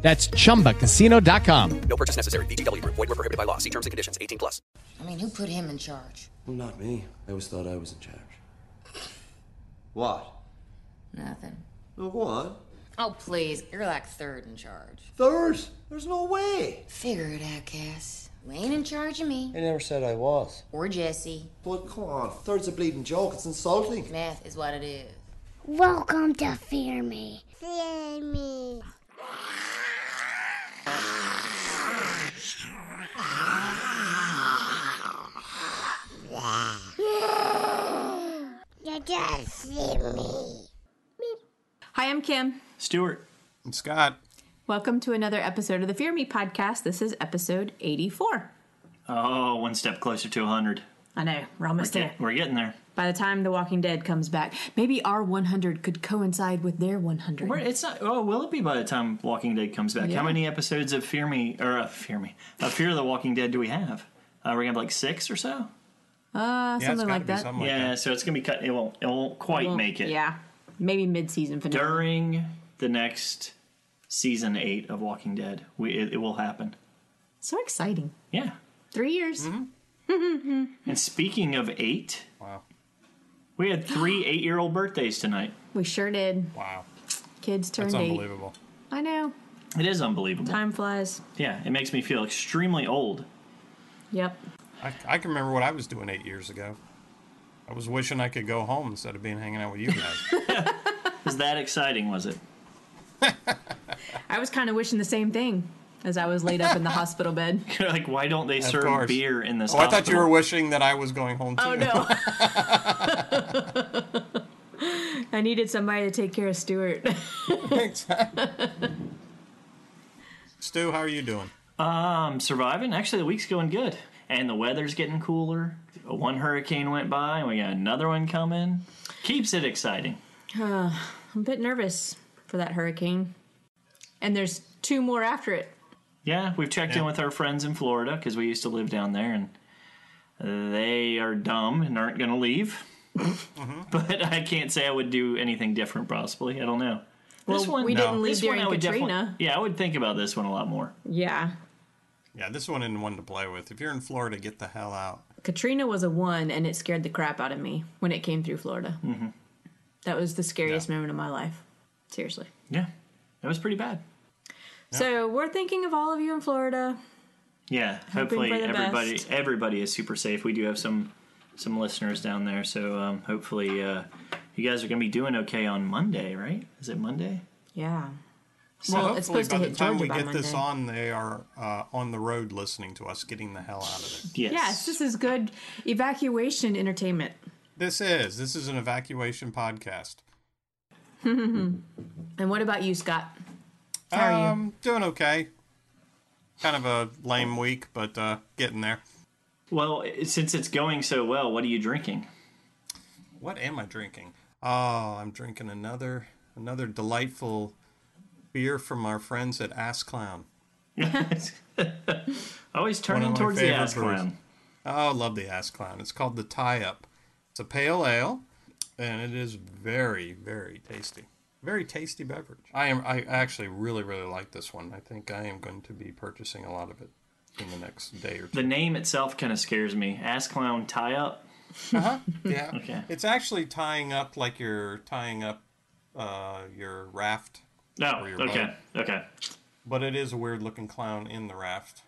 That's chumbacasino.com. No purchase necessary. VGW Group. Void were prohibited by law. See terms and conditions. 18 plus. I mean, who put him in charge? Well, not me. I always thought I was in charge. What? Nothing. No, go on. Oh, please. You're like third in charge. Third? There's no way. Figure it out, Cass. You ain't in charge of me. I never said I was. Or Jesse. But come on, third's a bleeding joke. It's insulting. Math is what it is. Welcome to Fear Me. Fear Me. You just see me. Hi, I'm Kim. Stuart. And Scott. Welcome to another episode of the Fear Me podcast. This is episode 84. Oh, one step closer to 100. I know, we're almost We're, there. get- we're getting there. By the time The Walking Dead comes back, maybe our 100 could coincide with their 100. We're, it's not. Oh, will it be by the time Walking Dead comes back? Yeah. How many episodes of Fear Me or uh, Fear Me, of Fear the Walking Dead do we have? Uh, we're gonna have like six or so. uh, Yeah, it's something gotta like be that. something like yeah, that. so it's gonna be cut. It won't. It won't quite Well, make it. Yeah, maybe mid-season finale. During the next season eight of Walking Dead, we it, it will happen. So exciting. Yeah. Three years. Mm-hmm. And speaking of eight, Wow. We had three eight-year-old birthdays tonight. We sure did. Wow. Kids turned That's eight. unbelievable. I know. It is unbelievable. Time flies. Yeah, it makes me feel extremely old. Yep. I, I can remember what I was doing eight years ago. I was wishing I could go home instead of being hanging out with you guys. Was that exciting? Was it? I was kind of wishing the same thing as I was laid up in the hospital bed. like, why don't they serve course. beer in this? oh, I thought you hospital? were wishing that I was going home oh, too. Oh no. I needed somebody to take care of Stuart. exactly. Stu, how are you doing? I'm surviving. Actually, the week's going good, and the weather's getting cooler. One hurricane went by, and we got another one coming. Keeps it exciting. I'm a bit nervous for that hurricane. And there's two more after it. Yeah, we've checked in with our friends in Florida because we used to live down there, and they are dumb and aren't going to leave. Mm-hmm. But I can't say I would do anything different. Possibly, I don't know. Well, this one, we didn't leave this one during I Katrina. Yeah, I would think about this one a lot more. Yeah. Yeah, this one isn't one to play with. If you're in Florida, get the hell out. Katrina was a one, and it scared the crap out of me when it came through Florida. Mm-hmm. That was the scariest Yeah. moment of my life. Seriously. Yeah, that was pretty bad. So we're thinking of all of you in Florida. Yeah, hopefully everybody best. everybody is super safe. We do have some some listeners down there, so um, hopefully uh, you guys are going to be doing okay on Monday, right? Is it Monday? Yeah. So Well, it's hopefully supposed by to the hit time Georgia we by get this on, they are uh, on the road listening to us, getting the hell out of there. Yes. Yes, this is good evacuation entertainment. This is this is an evacuation podcast. And what about you, Scott? How are you? Um, doing okay. Kind of a lame week, but uh, getting there. Well, since it's going so well, what are you drinking? What am I drinking? Oh, I'm drinking another another delightful beer from our friends at Ass Clown. Always turning towards the ass clown. Oh, love the Ass Clown. It's called the Tie Up. It's a pale ale, and it is very, very tasty. Very tasty beverage. I am. I actually really, really like this one. I think I am going to be purchasing a lot of it in the next day or two. The name itself kind of scares me. Ass clown tie up. Uh-huh. Yeah. Okay. It's actually tying up like you're tying up uh, your raft, No. Or your Okay. Okay. but it is a weird looking clown in the raft.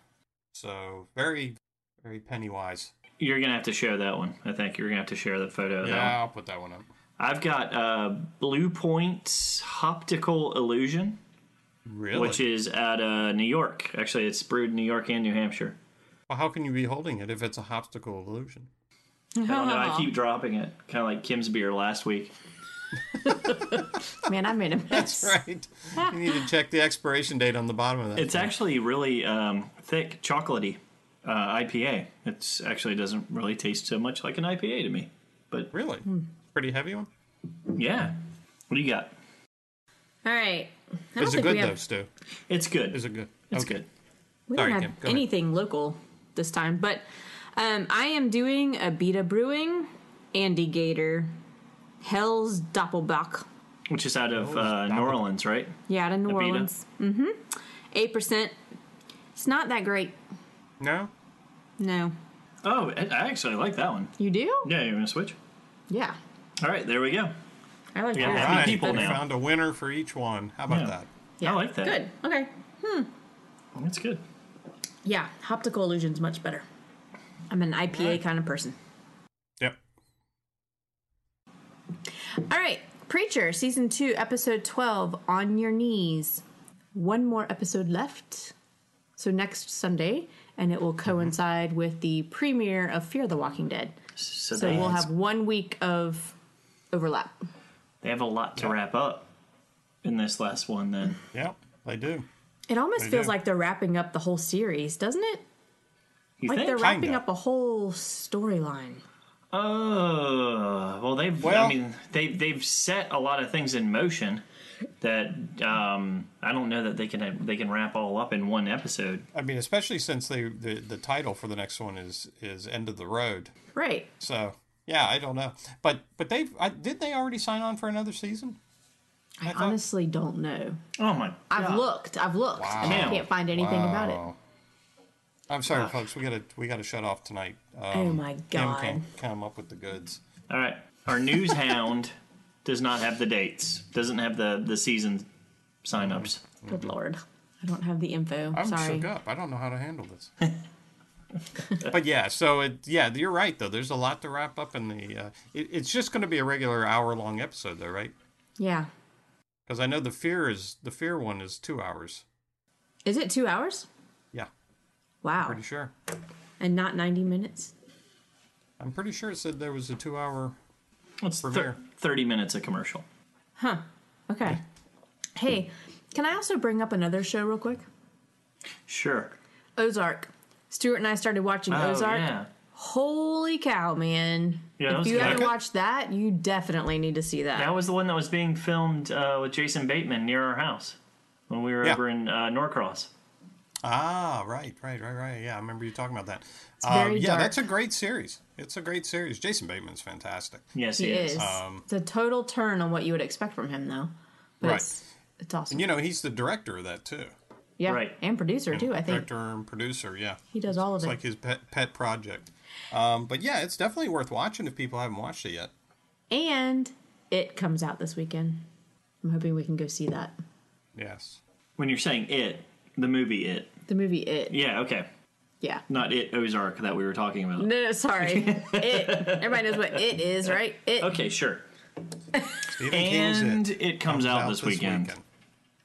So very, very Pennywise. You're gonna have to share that one. I think you're gonna have to share the photo. Of that. Yeah, I'll put that one up. I've got uh, Blue Point's Optical Illusion, Really? which is at of New York. Actually, it's brewed in New York and New Hampshire. well, how can you be holding it if it's a optical illusion? I don't know. I keep dropping it, kind of like Kim's beer last week. Man, I made a mess. That's Right. you need to check the expiration date on the bottom of that. It's thing. actually really um, thick, chocolatey. uh, IPA. It's actually doesn't really taste so much like an IPA to me. But Really? Pretty heavy one? yeah, what do you got? All right. I don't Is it good though, have, Stu? It's good. Is it good? It's Okay. good. we Sorry, don't Kim, have go ahead. anything local this time, but um, I am doing a Beta Brewing Andy Gator Helles Doppelbock. Which is out of uh, New Orleans, right? Yeah, out of New A Orleans. Mm-hmm. Eight percent. It's not that great. No? No. Oh, I I actually like that one. You do? Yeah, you want to switch? Yeah. All right, there we go. I like Yeah, yours. happy Right, people we now. found a winner for each one. How about Yeah. that? Yeah. I like that. Good. Okay. Hmm. That's good. Yeah, optical illusion's much better. I'm an IPA kind of person. Yep. All right, Preacher, season two, episode 12, On Your Knees. One more episode left. So next Sunday, and it will coincide with the premiere of Fear the Walking Dead. So, So we'll have one week of overlap. They have a lot to wrap up in this last one. Then Yep. They do. It almost They feels do. like they're wrapping up the whole series, doesn't it? you Like think? they're wrapping Kinda. up a whole storyline. Oh, well, they've. Well- I mean, they they've set a lot of things in motion that um, I don't know that they can they can wrap all up in one episode. I mean, especially since they the, the title for the next one is is End of the Road. Right. So yeah, I don't know, but but they I, did they already sign on for another season? I thought- honestly don't know. Oh my! I've God. looked. I've looked. And I can't find anything about it. I'm sorry, folks. We gotta we gotta shut off tonight. Um, Oh my Kim God. can come up with the goods. All right, our news hound does not have the dates. Doesn't have the the season signups. Good lord. I don't have the info. I'm Sorry. shook up. I don't know how to handle this. but yeah, so it yeah, you're right though. There's a lot to wrap up in the. Uh, it, it's just going to be a regular hour long episode though, right? Yeah. Because I know the fear is the fear one is two hours. Is it two hours? Yeah, Wow. pretty sure. And not 90 minutes? I'm pretty sure it said there was a two hour. What's For thir- thirty minutes of commercial. Huh. Okay. Hey, can I also bring up another show real quick? Sure. Ozark. Stuart and I started watching Oh Ozark. yeah. Holy cow, man. Yeah, if you good. haven't watched that, you definitely need to see that. That was the one that was being filmed uh, with Jason Bateman near our house when we were Yeah. over in uh, Norcross. Ah, right, right, right, right. Yeah, I remember you talking about that. very Um, yeah, dark. that's a great series. It's a great series. Jason Bateman's fantastic. Yes, he he, is. Um, it's a total turn on what you would expect from him, though. But Right. it's, it's awesome. And you know, he's the director of that too. Yeah. right. And producer, too, I think. Director and producer, yeah. He does all of It's it. It's like his pet pet project. Um, but yeah, it's definitely worth watching if people haven't watched it yet. And it comes out this weekend. I'm hoping we can go see that. Yes. When you're saying it, the movie It. The movie It. Yeah, okay. Yeah. Not It Ozark that we were talking about. No, no, sorry. it. Everybody knows what it is, right? It. Okay, sure. And It it comes, out, this weekend.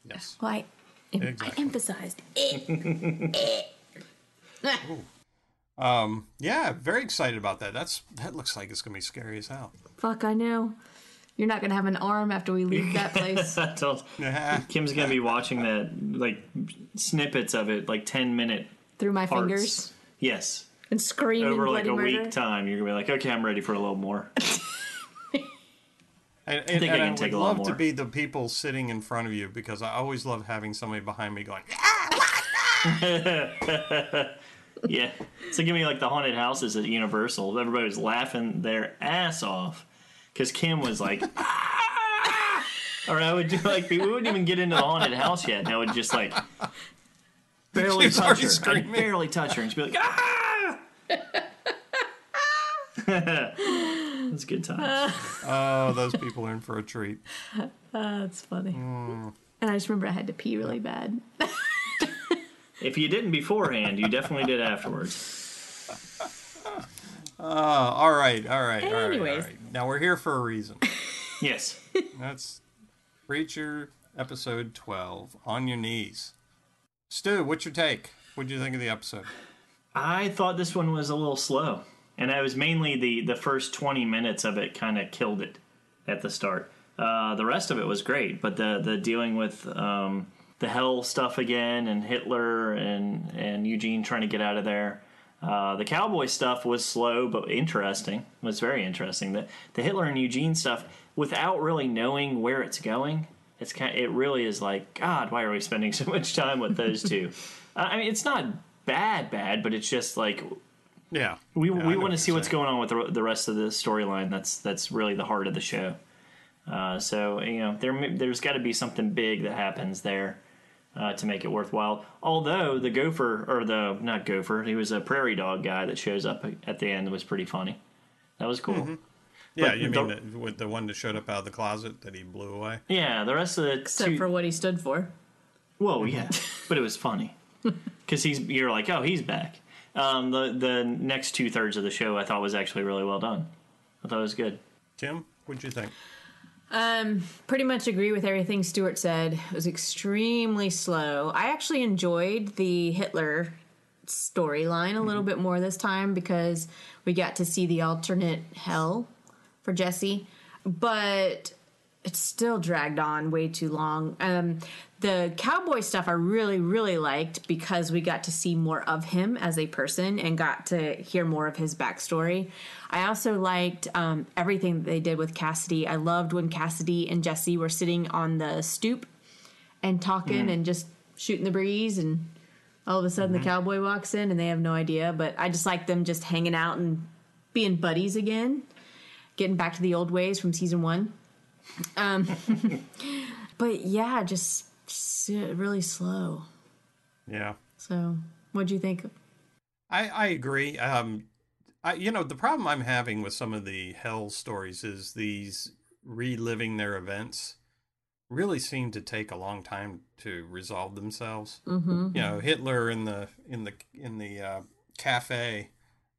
Yes. Well, I, I emphasized it. it. Um, yeah, very excited about that. That's that looks like it's gonna be scary as hell. Fuck, I know. You're not gonna have an arm after we leave that place. Told- Yeah. Kim's gonna be watching that like snippets of it, like ten minute through my parts. fingers Yes. and screaming Over like a murder. week time, you're gonna be like, okay, I'm ready for a little more. And, and, think I and I, can take would a love to be the people sitting in front of you because I always love having somebody behind me going, Yeah. So give me like the haunted houses at Universal. Everybody was laughing their ass off because Kim was like, "Ah!" or I would do like we wouldn't even get into the haunted house yet, and I would just like barely She's touch her. I'd barely touch her, and she'd be like, ah. It's good times. "Oh, those people are in for a treat." That's funny. Mm. And I just remember I had to pee really bad. If you didn't beforehand, you definitely did afterwards. Uh, all right, all right, all right, all Anyways. right. Now we're here for a reason. Yes. That's Preacher episode twelve. On your knees. Stu, what's your take? What'd you think of the episode? I thought this one was a little slow, and I was mainly the the first twenty minutes of it kind of killed it at the start. Uh, the rest of it was great, but the the dealing with um, the hell stuff again and Hitler and and Eugene trying to get out of there Uh, the cowboy stuff was slow but interesting. It was very interesting. The the Hitler and Eugene stuff, without really knowing where it's going, it's kind. It really is like God. Why are we spending so much time with those two? uh, I mean, it's not bad, bad, but it's just like Yeah. we Yeah, we want to see what's saying. going on with the, the rest of the storyline. That's that's really the heart of the show. Uh, so you know there there's got to be something big that happens there uh, to make it worthwhile. Although the gopher or the not gopher, he was a prairie dog guy that shows up at the end was pretty funny. That was cool. Mm-hmm. Yeah, But you the- mean the, with the one that showed up out of the closet that he blew away? Yeah, the rest of the Except two, for what he stood for. Whoa, yeah, but it was funny because he's you're like, oh, he's back. Um, the the next two thirds of the show I thought was actually really well done. I thought it was good. Tim, what'd you think? Um, pretty much agree with everything Stuart said. It was extremely slow. I actually enjoyed the Hitler storyline a little bit more this time because we got to see the alternate hell for Jesse, but it still dragged on way too long. Um, the cowboy stuff I really, really liked because we got to see more of him as a person and got to hear more of his backstory. I also liked um, everything that they did with Cassidy. I loved when Cassidy and Jesse were sitting on the stoop and talking and just shooting the breeze and all of a sudden the cowboy walks in and they have no idea but i just like them just hanging out and being buddies again getting back to the old ways from season one um, but yeah just really slow Yeah. so what do you think I, I agree. Um, I, you know, the problem I'm having with some of the hell stories is these reliving their events really seem to take a long time to resolve themselves. mm-hmm. You know, Hitler in the in the in the uh, cafe.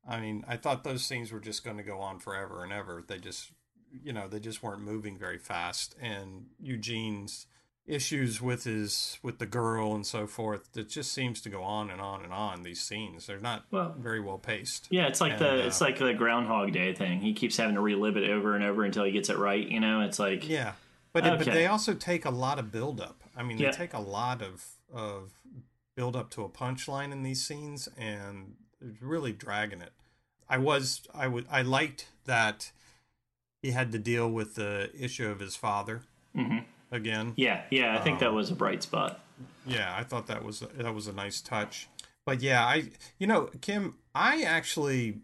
I mean, I thought those scenes were just going to go on forever and ever. They just, you know, they just weren't moving very fast. And Eugene's issues with his with the girl and so forth it just seems to go on and on and on these scenes. They're not Well- very well paced. Yeah, it's like And, the uh, it's like the Groundhog Day thing. He keeps having to relive it over and over until he gets it right. You know, it's like yeah. But it, but they also take a lot of build up i mean Yeah. they take a lot of of build up to a punchline in these scenes and it's really dragging it. I was i would i liked that he had to deal with the issue of his father again yeah, yeah. I think that Um, was a bright spot. Yeah, I thought that was that was a nice touch. But yeah, I you know, Kim, I actually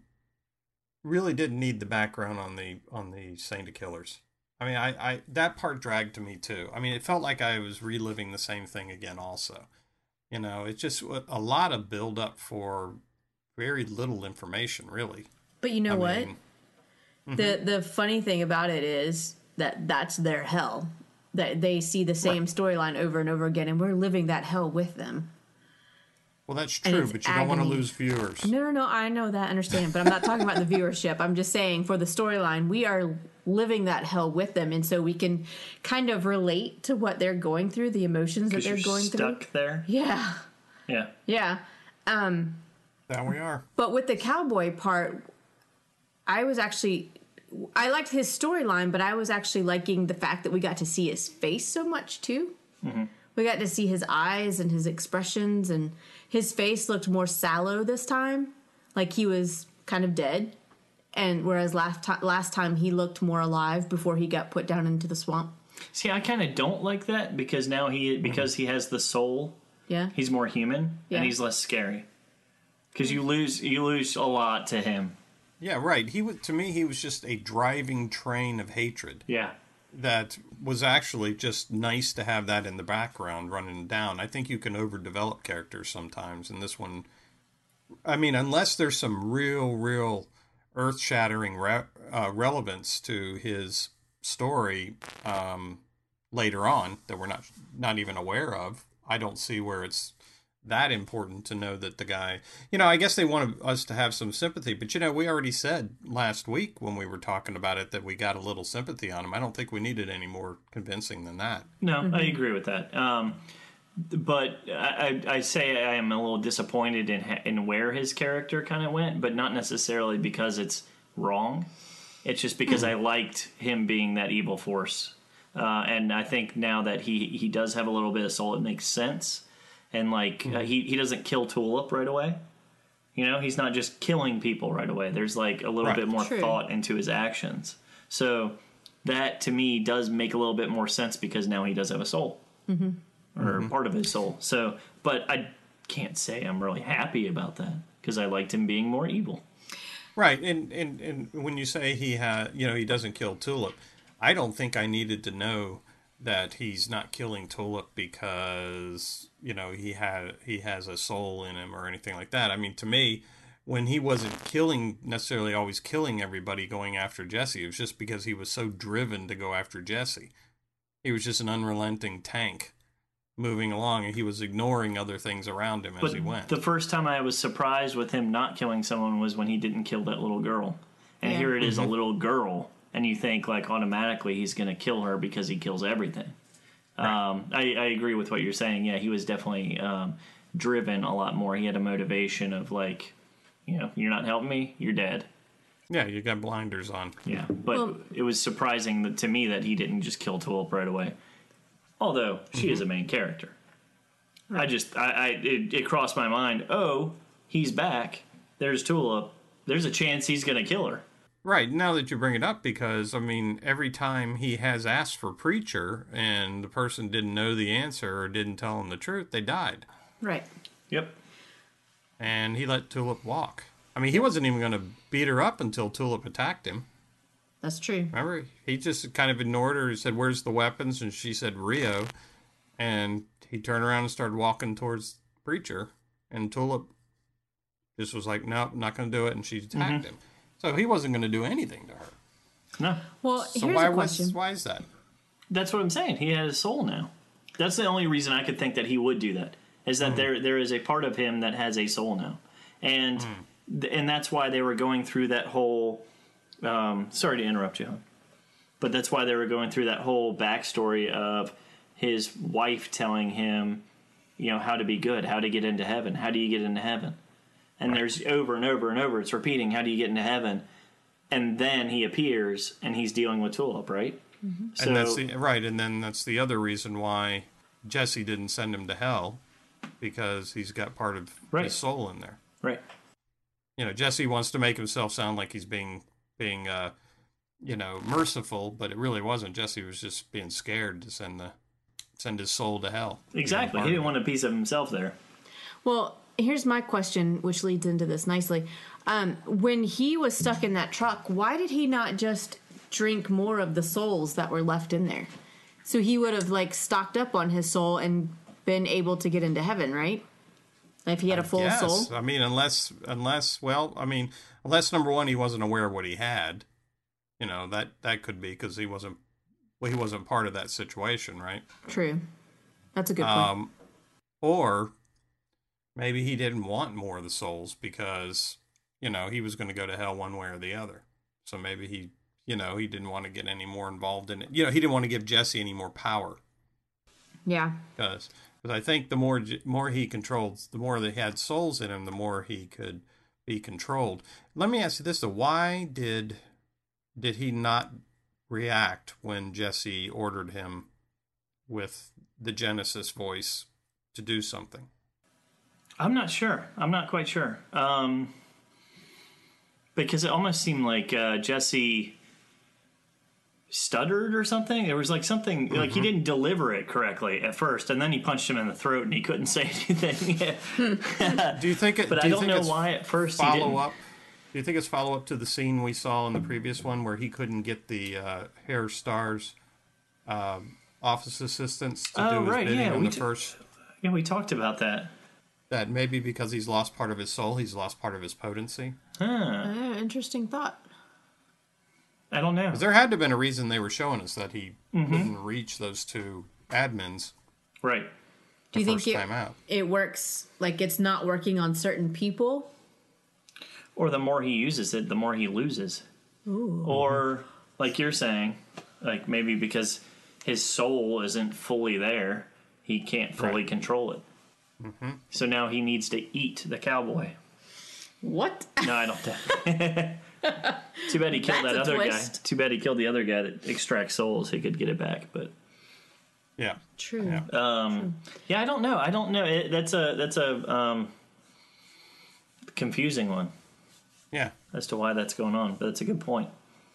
really didn't need the background on the on the Saint of Killers. I mean, I, I that part dragged to me too. I mean, it felt like I was reliving the same thing again. Also, you know, it's just a a lot of build up for very little information, really. but you know I what mean, the the funny thing about it is that that's their hell that they see the same storyline over and over again and we're living that hell with them well, that's true, but you don't want to lose viewers. No, no, no. I know that, understand, but I'm not talking about the viewership. I'm just saying for the storyline, we are living that hell with them, and so we can kind of relate to what they're going through, the emotions that they're you're going stuck through. there. Yeah, Yeah. yeah. Um, There we are. but with the cowboy part, I was actually. I liked his storyline, but I was actually liking the fact that we got to see his face so much too. Mm-hmm. We got to see his eyes and his expressions, and his face looked more sallow this time, like he was kind of dead. And whereas last time, last time he looked more alive before he got put down into the swamp. See, I kind of don't like that because now he mm-hmm. because he has the soul. Yeah, He's more human Yeah. and he's less scary. Because you lose you lose a lot to him. Yeah, right. He was to me, he was just a driving train of hatred. Yeah. that was actually just nice to have that in the background running down. I think you can overdevelop characters sometimes, and this one, I mean, unless there's some real, real earth shattering re- uh, relevance to his story um, later on that we're not not even aware of, I don't see where it's that important to know that the guy you know i guess they wanted us to have some sympathy but you know we already said last week when we were talking about it that we got a little sympathy on him i don't think we needed any more convincing than that No, I agree with that. Um, but I, I I say I am a little disappointed in in where his character kind of went, but not necessarily because it's wrong. It's just because I liked him being that evil force, uh, and I think now that he he does have a little bit of soul, it makes sense. And like uh, hmm. he he doesn't kill Tulip right away. You know, he's not just killing people right away. There's like a little Right. bit more True. thought into his actions. So that to me does make a little bit more sense because now he does have a soul mm-hmm. or mm-hmm. part of his soul. So, but I can't say I'm really happy about that because I liked him being more evil. Right, and, and and when you say he had, you know, he doesn't kill Tulip, I don't think I needed to know that he's not killing Tulip because you know he had he has a soul in him or anything like that. I mean, to me, when he wasn't killing necessarily always killing everybody going after Jesse, it was just because he was so driven to go after Jesse. He was just an unrelenting tank moving along, and he was ignoring other things around him as he went. the first time I was surprised with him not killing someone was when he didn't kill that little girl. And Yeah. here it is, a mm-hmm. little girl, and you think like automatically he's going to kill her because he kills everything. Um, I, I agree with what you're saying. Yeah, he was definitely um, driven a lot more. He had a motivation of like, you know, you're not helping me, you're dead. yeah, you got blinders on. Yeah, but Well- it was surprising that, to me that he didn't just kill Tulip right away. Although she is a main character, I just I, I it, it crossed my mind. Oh, he's back. There's Tulip. There's a chance he's gonna kill her. Right, now that you bring it up, because, I mean, every time he has asked for Preacher and the person didn't know the answer or didn't tell him the truth, they died. Right. Yep. And he let Tulip walk. I mean, he wasn't even going to beat her up until Tulip attacked him. That's true. Remember? He just kind of ignored her. He said, Where's the weapons? And she said, Rio. And he turned around and started walking towards Preacher. And Tulip just was like, Nope, not going to do it. And she attacked mm-hmm. him. So he wasn't going to do anything to her. No, Well, So here's why a was why is that? that's what I'm saying. He has a soul now. That's the only reason I could think that he would do that. Is that there there is a part of him that has a soul now, and th- and that's why they were going through that whole. Um, sorry to interrupt you, but that's why they were going through that whole backstory of his wife telling him, you know, how to be good, how to get into heaven, how do you get into heaven, and there's over and over and over it's repeating, how do you get into heaven, and then he appears and he's dealing with Tulip, right? So and that's the right, and then that's the other reason why Jesse didn't send him to hell, because he's got part of Right. his soul in there. right. You know, Jesse wants to make himself sound like he's being being uh, you know merciful, but it really wasn't. Jesse was just being scared to send the send his soul to hell. Exactly. He didn't want a piece of himself there. Well, here's my question, which leads into this nicely. Um, when he was stuck in that truck, why did he not just drink more of the souls that were left in there? So he would have like stocked up on his soul and been able to get into heaven, right? If he had a full yes. soul. I mean, unless unless well, I mean, unless number one he wasn't aware of what he had. You know that that could be because he wasn't well he wasn't part of that situation, right? True. That's a good point. Um, or maybe he didn't want more of the souls because you know he was going to go to hell one way or the other. So maybe he, you know, he didn't want to get any more involved in it. You know, he didn't want to give Jesse any more power yeah. because because I think the more more he controlled, the more they had souls in him, the more he could be controlled. Let me ask you this: though, why did did he not react when Jesse ordered him with the Genesis voice to do something? I'm not sure. I'm not quite sure. Um, because it almost seemed like uh, Jesse stuttered or something. There was like something like he didn't deliver it correctly at first, and then he punched him in the throat, and he couldn't say anything. Do you think it? but do I don't know it's why at first he Follow didn't. up. Do you think it's follow up to the scene we saw in the previous one where he couldn't get the uh, Herr Starr's um, office assistants to Oh, do his right, bidding yeah, in the t- first? Yeah, we talked about that. That maybe because he's lost part of his soul, he's lost part of his potency. Huh. Uh, interesting thought. I don't know. 'Cause there had to have been a reason they were showing us that he Mm-hmm. couldn't reach those two admins Right. Do you the think first it, time out. it works like it's not working on certain people? Or the more he uses it, the more he loses. Or, like you're saying, like maybe because his soul isn't fully there, he can't fully Right. control it. So now he needs to eat the cowboy. What? No, I don't think. Too bad he killed That's that other twist. guy. Too bad he killed the other guy that extracts souls. He could get it back, but Yeah. True. Yeah. um, yeah, I don't know. I don't know. It, that's a that's a um, confusing one Yeah. as to why that's going on. But it's a good point.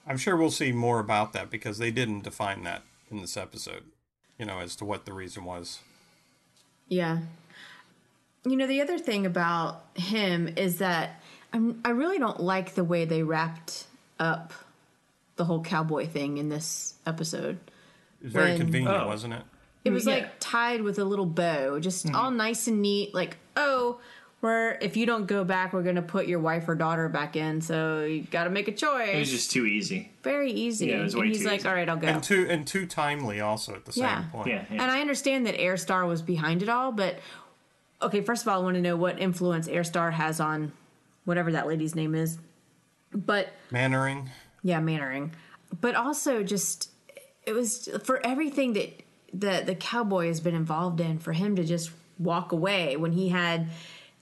I'm sure we'll see more about that because they didn't define that in this episode, you know, as to what the reason was. Yeah. You know, the other thing about him is that I'm, I really don't like the way they wrapped up the whole cowboy thing in this episode. It was very When- convenient, Oh. wasn't it? It was Yeah. like tied with a little bow, just Mm-hmm. all nice and neat. Like, oh, we're if you don't go back, we're gonna put your wife or daughter back in. So you got to make a choice. It was just too easy. very easy. Yeah, it was and way he's too like, easy. all right, I'll go. And too and too timely also at the same point. Yeah, yeah. And I understand that Herr Starr was behind it all, but okay, first of all, I want to know what influence Herr Starr has on whatever that lady's name is. But Mannering. yeah, Mannering. But also just it was for everything that the the cowboy has been involved in for him to just walk away when he had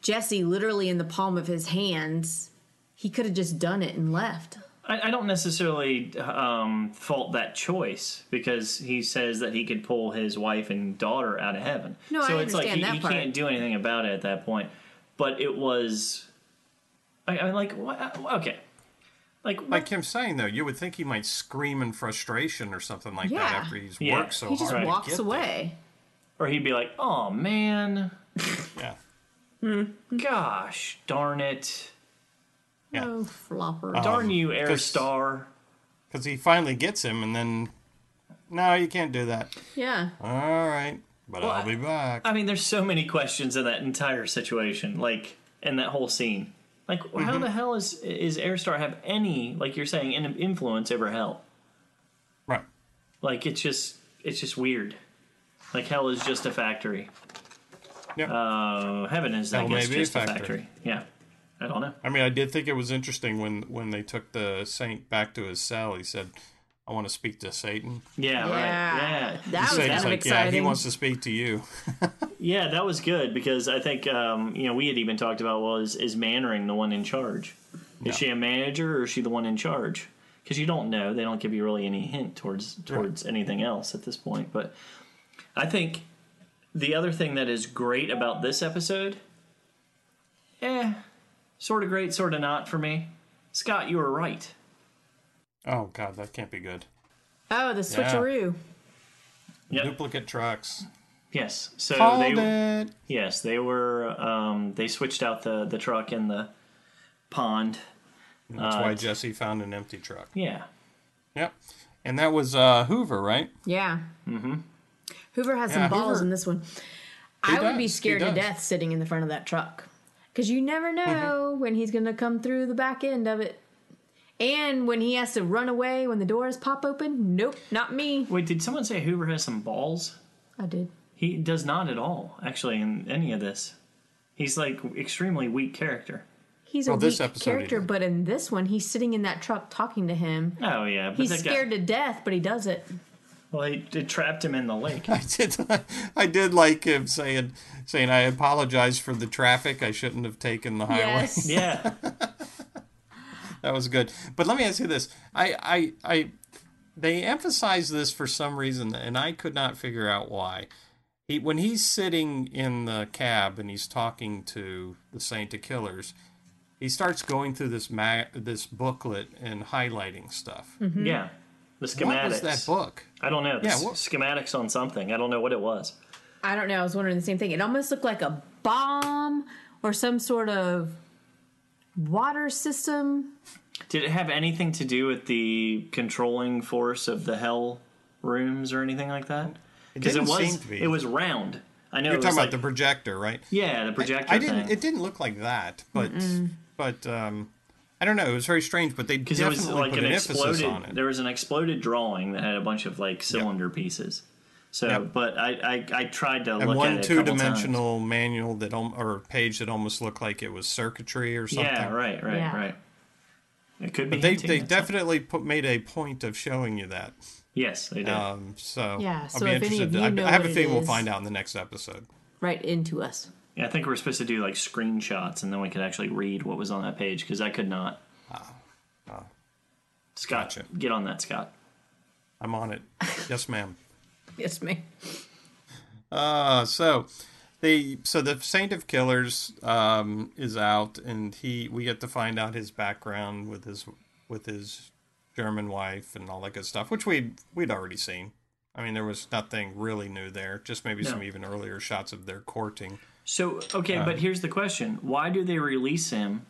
Jesse literally in the palm of his hands. He could have just done it and left. I, I don't necessarily um, fault that choice because he says that he could pull his wife and daughter out of heaven. No, I so it's like he, that he can't do anything about it at that point. But it was, I, I'm like, what? okay, like, what- Like Kim's saying though, you would think he might scream in frustration or something like Yeah. that after he's Yeah. worked so hard. He just hard. to walks get there. away. or he'd be like, oh man, Yeah. gosh, darn it, Yeah. Oh, flopper. darn you, 'cause- Herr Starr. Because he finally gets him and then no, you can't do that. yeah. All right. But Well, I'll be back. I mean, there's so many questions in that entire situation, like in that whole scene. Like, how the hell is is Herr Starr have any, like you're saying, in- influence over Hell? right. Like, it's just it's just weird. Like, Hell is just a factory. Yeah. Uh, heaven is, I guess, may be a just a factory. factory. Yeah, I don't know. I mean, I did think it was interesting when when they took the saint back to his cell. He said, "I want to speak to Satan." Yeah, right. Yeah, That was Satan's kind of like, exciting. "Yeah, he wants to speak to you." yeah, that was good because I think um, you know we had even talked about well, is is Mannering the one in charge? Is she a manager or is she the one in charge? Because you don't know. They don't give you really any hint towards towards anything else at this point. But I think the other thing that is great about this episode, eh, sort of great, sort of not for me. Scott, you were right. Oh God, that can't be good. Oh, the switcheroo. Yep. Duplicate trucks. Yes. So Called they it. yes they were um, they switched out the the truck in the pond. That's Uh, why Jesse found an empty truck. Yeah. Yep. And that was uh, Hoover, right? Yeah. Mm-hmm. Hoover has Yeah, some balls Hoover- in this one. He I would be scared to death sitting in the front of that truck. Because you never Mm-hmm. know when he's going to come through the back end of it. And when he has to run away when the doors pop open. Nope, not me. Wait, did someone say Hoover has some balls? I did. He does not at all, actually, in any of this. He's like extremely weak character. He's a Well, this weak episode character, did. but in this one, he's sitting in that truck talking to him. Oh yeah, but He's that guy- scared to death, but he does it. Well, he, it trapped him in the lake. I did. I did like him saying, saying, "I apologize for the traffic. I shouldn't have taken the highway." Yes. yeah, that was good. But let me ask you this: I, I, I, they emphasize this for some reason, and I could not figure out why. He, when he's sitting in the cab and he's talking to the Saint of Killers, he starts going through this ma- this booklet and highlighting stuff. Mm-hmm. yeah. The schematics. What was that book? I don't know. The Yeah, what- schematics on something. I don't know what it was. I don't know. I was wondering the same thing. It almost looked like a bomb or some sort of water system. Did it have anything to do with the controlling force of the hell rooms or anything like that? Because it, didn't was seem to be. it was round. I know You're it was talking like, about the projector, right? yeah the projector I didn't. thing. It didn't look like that, but but um, I don't know. It was very strange, but they because it definitely was like put an an emphasis on it. There was an exploded drawing that had a bunch of like cylinder pieces. So, Yep. but I, I I tried to and look one at it a two-dimensional manual that or page that almost looked like it was circuitry or something. Yeah, right, right, Yeah. right. It could be. But they they definitely put made a point of showing you that. Yes, they did. Um, so Yeah, I'll so be if any interested. of you I, know I have what a it feeling we'll find out in the next episode. Right into us. Yeah, I think we're supposed to do like screenshots, and then we could actually read what was on that page because I could not. Scott, Gotcha. get on that, Scott. I'm on it. yes, ma'am. Yes, ma'am. Uh, so the so the Saint of Killers um, is out, and he we get to find out his background with his with his German wife and all that good stuff, which we we'd already seen. I mean, there was nothing really new there. Just maybe No. some even earlier shots of their courting. So okay, but here's the question: Why do they release him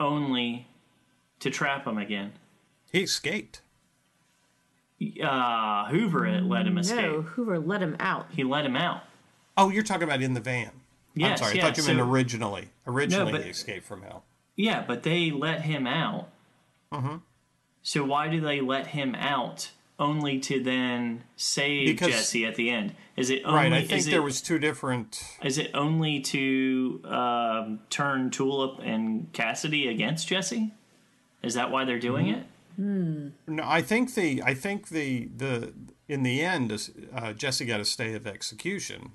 only to trap him again? He escaped. Uh, Hoover had let him escape. No, Hoover let him out. He let him out. Oh, you're talking about in the van. Yes, I'm sorry, yeah, I thought you meant so- originally. Originally, but- he escaped from hell. Yeah, but they let him out. Mm-hmm. So why do they let him out only to then save Because- Jesse at the end? Is it only, right. I think there it, was two different. Is it only to um, turn Tulip and Cassidy against Jesse? Is that why they're doing Mm-hmm. it? No, I think the I think the the in the end, uh, Jesse got a stay of execution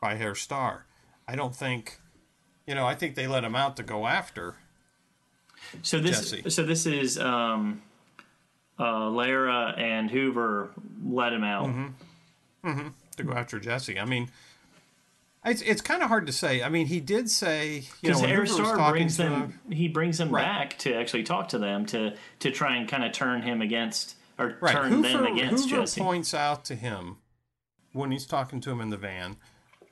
by Herr Starr. I don't think, you know, I think they let him out to go after. So this, Jesse. so this is um, uh, Lara and Hoover let him out. Mm-hmm. to go after Jesse. I mean, it's it's kind of hard to say. I mean, he did say, Because when Hoover was Herr Starr brings them, him- he brings them Right. back to actually talk to them to to try and kind of turn him against or right? turn them Hoover, against Hoover Jesse. points out to him when he's talking to him in the van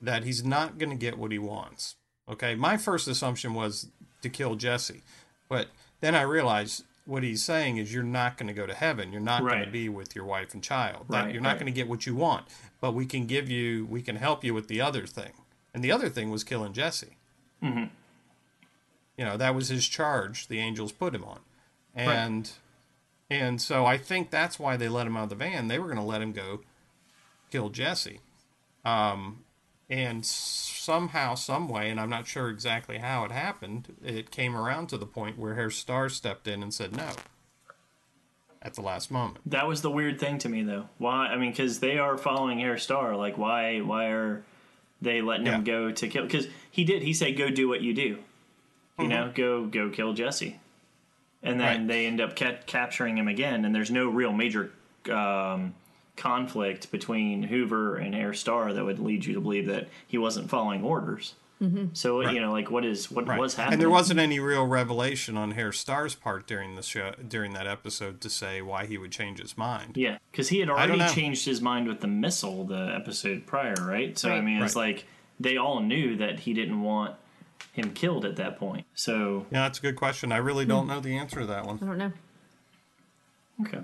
that he's not going to get what he wants. Okay, my first assumption was to kill Jesse, but then I realized what he's saying is you're not going to go to heaven. You're not going to be with your wife and child. That Right, you're not right. going to get what you want, but we can give you, we can help you with the other thing. And the other thing was killing Jesse. hmm You know, that was his charge the angels put him on. And and so I think that's why they let him out of the van. They were going to let him go kill Jesse. Um and somehow, some way, and I'm not sure exactly how it happened, it came around to the point where Herr Starr stepped in and said no at the last moment. That was the weird thing to me, though. Why? I mean, because they are following Herr Starr. Like, why? Why are they letting him go to kill? Because he did. He said, "Go do what you do." You know, go go kill Jesse. And then they end up ca- capturing him again, and there's no real major um, conflict between Hoover and Herr Starr that would lead you to believe that he wasn't following orders. Mhm. So Right. you know, like what is what was happening? And there wasn't any real revelation on Herr Starr's part during the show during that episode to say why he would change his mind. Yeah, because he had already changed his mind with the missile the episode prior, right? So I mean, it's Right. like they all knew that he didn't want him killed at that point. So Yeah, that's a good question. I really don't know the answer to that one. I don't know. okay,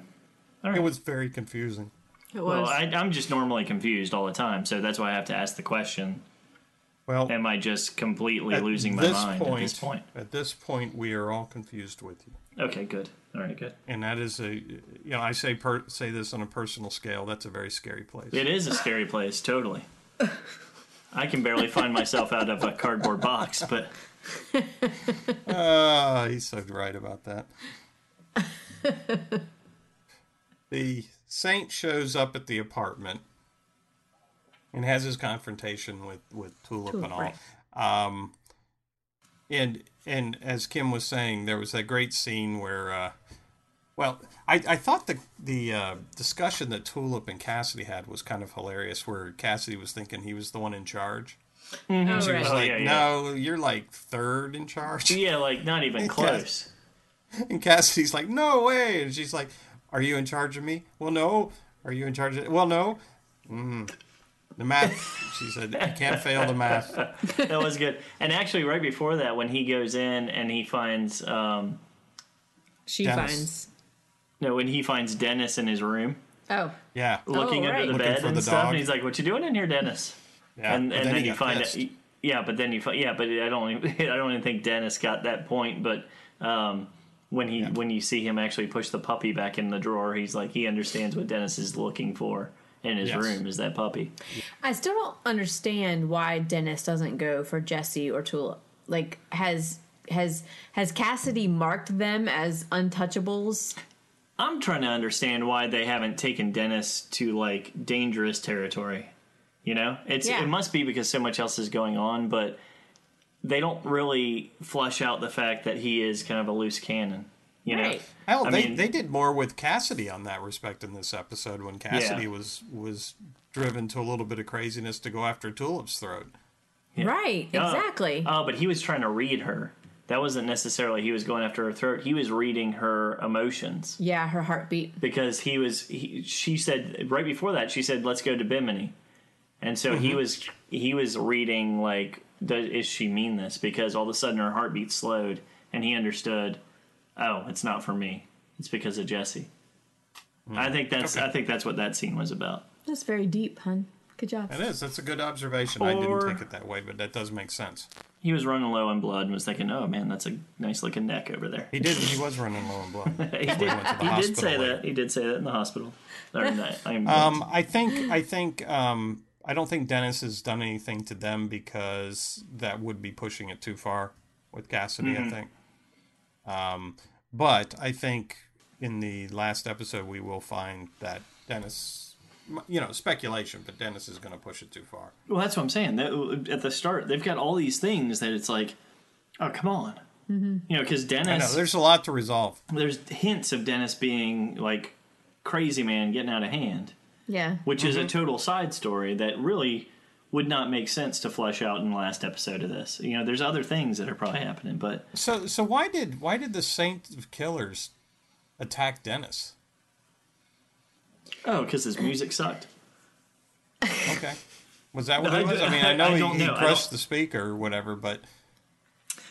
It was very confusing. It well. I, I'm just normally confused all the time, so that's why I have to ask the question. Well, am I just completely losing my mind point, at this point? At this point, we are all confused with you. Okay, good. All right, good. And that is a, you know, I say per, say this on a personal scale. That's a very scary place. It is a scary place, totally. I can barely find myself out of a cardboard box, but Ah, he's so right about that. the saint shows up at the apartment and has his confrontation with with Tulip, Tulip, and all. right. Um, and and as Kim was saying, there was that great scene where, uh, well, I, I thought the the uh, discussion that Tulip and Cassidy had was kind of hilarious. Where Cassidy was thinking he was the one in charge. Mhm. And she Oh, was right. like, Oh, yeah, yeah. "No, you're like third in charge." yeah, like not even Yes. close. And Cassidy's like, "No way!" And she's like, "Are you in charge of me?" Well, no. Are you in charge of? Well, no. Mm. The math. She said, "You can't fail the math." that was good. And actually, right before that, when he goes in and he finds, um, she Dennis. finds. no, when he finds Dennis in his room, Oh. Yeah. looking Oh, right. under the Looking bed and the stuff, dog. and he's like, "What you doing in here, Dennis?" Yeah, and and then then, you find pissed. out, yeah, but then you find, yeah, but I don't, even, I don't even think Dennis got that point, but. Um, when he when you see him actually push the puppy back in the drawer, he's like he understands what Dennis is looking for in his Yes. room is that puppy. I still don't understand why Dennis doesn't go for Jesse or Tulip. Like, has has has Cassidy marked them as untouchables? I'm trying to understand why they haven't taken Dennis to like dangerous territory. You know, it's Yeah. it must be because so much else is going on, but they don't really flush out the fact that he is kind of a loose cannon. You know, Hell, I they, mean- they did more with Cassidy on that respect in this episode when Cassidy Yeah. was was driven to a little bit of craziness to go after Tulip's throat. Right, Oh, exactly. Oh, but he was trying to read her. That wasn't necessarily he was going after her throat. He was reading her emotions yeah, her heartbeat. because he was. He, she said right before that she said, "Let's go to Bimini," and so mm-hmm. he was he was reading like, does, "Is she mean this?" Because all of a sudden her heartbeat slowed, and he understood. Oh, it's not for me. It's because of Jesse. I think that's I think that's what that scene was about. That's very deep, hun. Good job. It is. That's a good observation. I didn't take it that way, but that does make sense. He was running low on blood and was thinking, "Oh man, that's a nice looking neck over there." He did. He was running low on blood. he did. went He did say later. that. He did say that in the hospital. Or in the. Um, I think. I think. Um, I don't think Dennis has done anything to them because that would be pushing it too far with Cassidy. I think. Um, but I think in the last episode we will find that Dennis, you know, speculation, but Dennis is going to push it too far. well, that's what I'm saying. That, at the start, they've got all these things that it's like, oh come on, you know, because I Dennis. know there's a lot to resolve. there's hints of Dennis being like crazy man getting out of hand, Yeah. which is a total side story that really would not make sense to flesh out in the last episode of this. You know, there's other things that are probably happening, but So, so why did why did the Saint of Killers attack Dennis? oh, because his music sucked. Okay. Was that what No, it I was? d- I mean, I know I he, he know. I crushed the speaker or whatever, but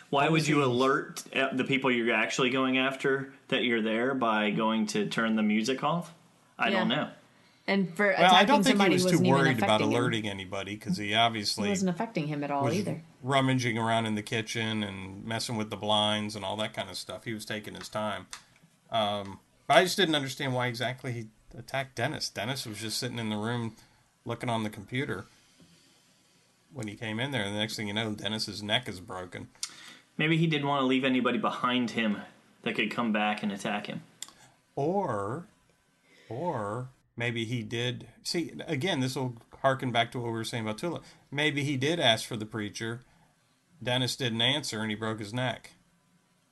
Why would you he- alert uh, the people you're actually going after that you're there by going to turn the music off? I don't know. And for well, attacking I don't think he was too worried about affecting him. alerting anybody because he It obviously wasn't affecting him at all was either. rummaging around in the kitchen and messing with the blinds and all that kind of stuff. He was taking his time. Um, but I just didn't understand why exactly he attacked Dennis. Dennis was just sitting in the room looking on the computer when he came in there, and the next thing you know, Dennis's neck is broken. Maybe he didn't want to leave anybody behind him that could come back and attack him. Or, or maybe he did. See, again, this will harken back to what we were saying about Tula. Maybe he did ask for the preacher. Dennis didn't answer, and he broke his neck.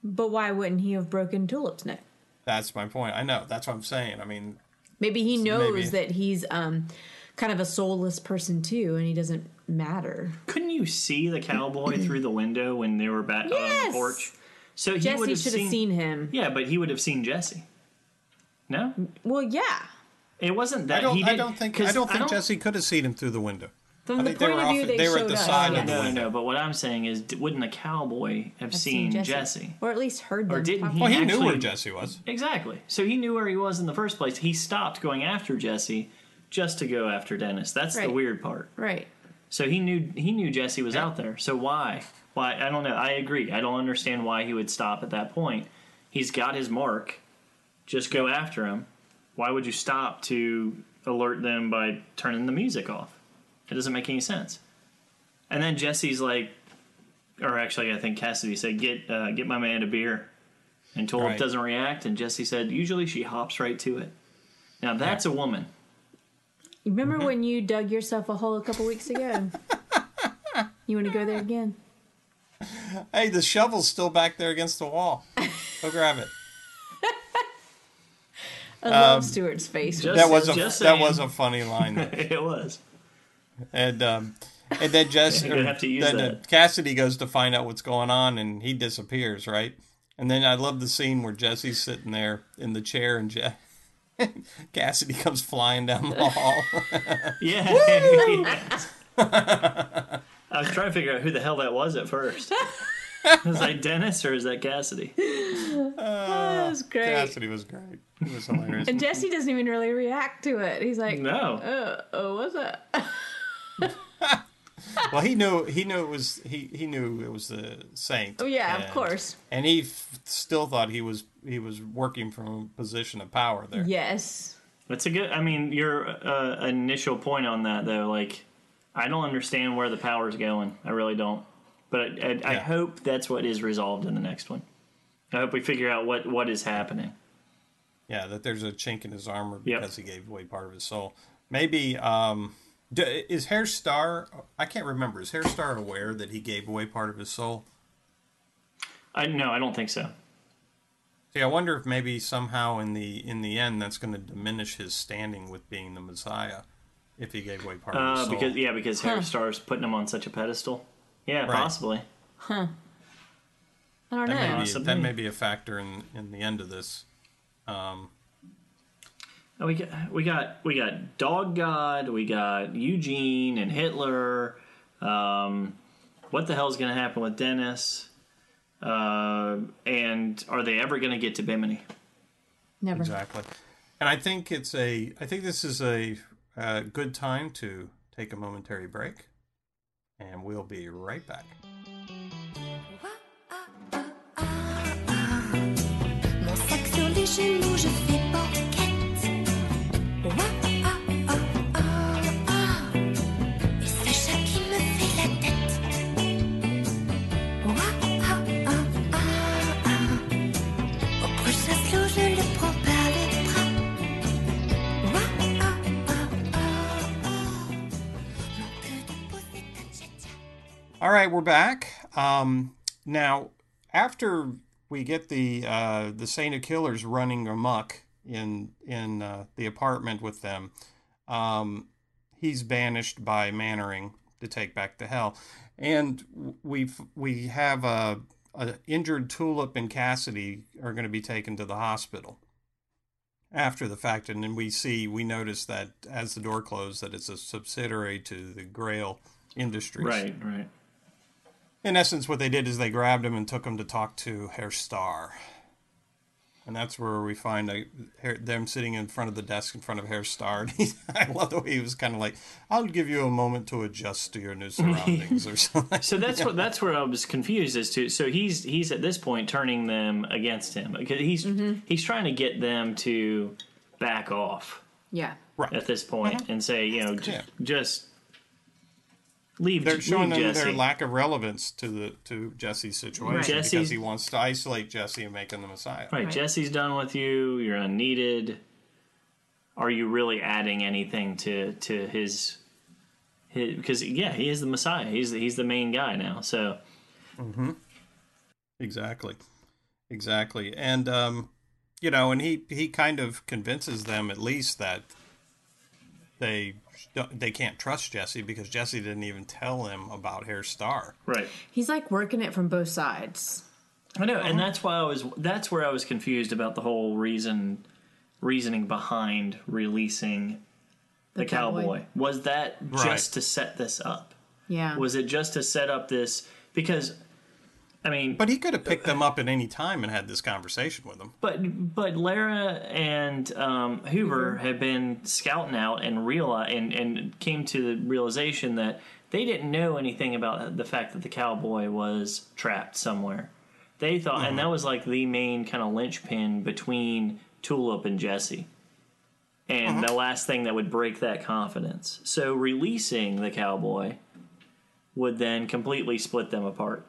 But why wouldn't he have broken Tulip's neck? That's my point. I know. That's what I'm saying. I mean, Maybe he knows maybe. that he's um, kind of a soulless person too, and he doesn't matter. Couldn't you see the cowboy through the window when they were back on the porch? So he would Jesse have should have seen him. Yeah, but he would have seen Jesse. No, Well, yeah. It wasn't that. I don't. he I don't think. 'cause I don't think Jesse could have seen him through the window. From I the think they point were of view off- they, they were at the us, side yeah. of the No, window. no. But what I'm saying is, wouldn't a cowboy have I've seen Jesse? or at least heard them. Or didn't talk. he? Well, he knew where Jesse was. Exactly. So he knew where he was in the first place. He stopped going after Jesse just to go after Dennis. That's the weird part. Right. So he knew he knew Jesse was out there. So why? Why? I don't know. I agree. I don't understand why he would stop at that point. He's got his mark. Just go after him. Why would you stop to alert them by turning the music off? It doesn't make any sense. And then Jesse's like, or actually, I think Cassidy said, "Get uh, get my man a beer." And Tulip Right. doesn't react, and Jesse said, "Usually she hops right to it." Now that's a woman. Remember Mm-hmm. when you dug yourself a hole a couple weeks ago? you want to go there again? Hey, the shovel's still back there against the wall. Go grab it. I love Stuart's face. just- That was a that saying. was a funny line. it was. and um, and then Jesse, You're have to use then uh, that. Cassidy goes to find out what's going on, and he disappears, right? And then I love the scene where Jesse's sitting there in the chair, and Je- Cassidy comes flying down the hall. Yeah. I was trying to figure out who the hell that was at first. Was that Dennis or is that Cassidy? that was great. Cassidy was great. It was hilarious. And Jesse doesn't even really react to it. He's like, No. uh, oh, what's that? well, he knew he knew it was he he knew it was the saint. Oh, yeah, of course. And he f- still thought he was he was working from a position of power there. Yes. That's a good. I mean, your uh, initial point on that though, like, I don't understand where the power's going. I really don't. But I, I, I hope that's what is resolved in the next one. I hope we figure out what what is happening. Yeah, that there's a chink in his armor Yep. because he gave away part of his soul. Maybe um, d- is Herr Starr? I can't remember. Is Herr Starr aware that he gave away part of his soul? I no, I don't think so. See, I wonder if maybe somehow in the in the end that's going to diminish his standing with being the Messiah. if he gave away part of Uh, his soul. because yeah, because Herr Starr's putting him on such a pedestal. Yeah, Right. possibly. Huh. I don't know. that, may be, that may be a factor in, in the end of this. Um, Oh, we got we got we got Dog God, we got Eugene and Hitler. Um, what the hell is going to happen with Dennis? Uh, and are they ever going to get to Bimini? Never. exactly. And I think it's a. I think this is a, uh good time to take a momentary break, and we'll be right back. Mon sac sur les genoux, je fais banquette. All right, we're back. Um, now, after we get the uh, the Saint of Killers running amok in in uh, the apartment with them, um, he's banished by Mannering to take back to hell, and we we have a, a injured Tulip and Cassidy are going to be taken to the hospital after the fact, and then we see we notice that as the door closed that it's a subsidiary to the Grail Industries. Right, right. In essence, what they did is they grabbed him and took him to talk to Herr Starr. And that's where we find Herr- them sitting in front of the desk in front of Herr Starr. And he, I love the way he was kind of like, I'll give you a moment to adjust to your new surroundings or something. So that's what that's where I was confused as to. So he's he's at this point turning them against him because he's mm-hmm. he's trying to get them to back off Yeah. Right. at this point mm-hmm. and say you know j- Yeah. just leave They're showing leave them Jesse. their lack of relevance to the to Jesse's situation Right. because Jesse's- he wants to isolate Jesse and make him the Messiah. Right, Right. Jesse's done with you. You're unneeded. Are you really adding anything to to his? his because yeah, he is the Messiah. He's the, he's the main guy now. So Mm-hmm. Exactly, exactly, and um, you know, and he he kind of convinces them at least that they don't- they can't trust Jesse because Jesse didn't even tell him about Herr Starr. right, He's like working it from both sides. I know, and that's why I was. That's where I was confused about the whole reason reasoning behind releasing the, cowboy. cowboy. Was that Right. just to set this up? Yeah. Was it just to set up this? Because, I mean, But he could have picked them uh, up at any time and had this conversation with them. But but Lara and um, Hoover mm-hmm. had been scouting out and realize and, and came to the realization that they didn't know anything about the fact that the cowboy was trapped somewhere. They thought, and that mm-hmm. was like the main kind of linchpin between Tulip and Jesse, and mm-hmm. the last thing that would break that confidence. So releasing the cowboy would then completely split them apart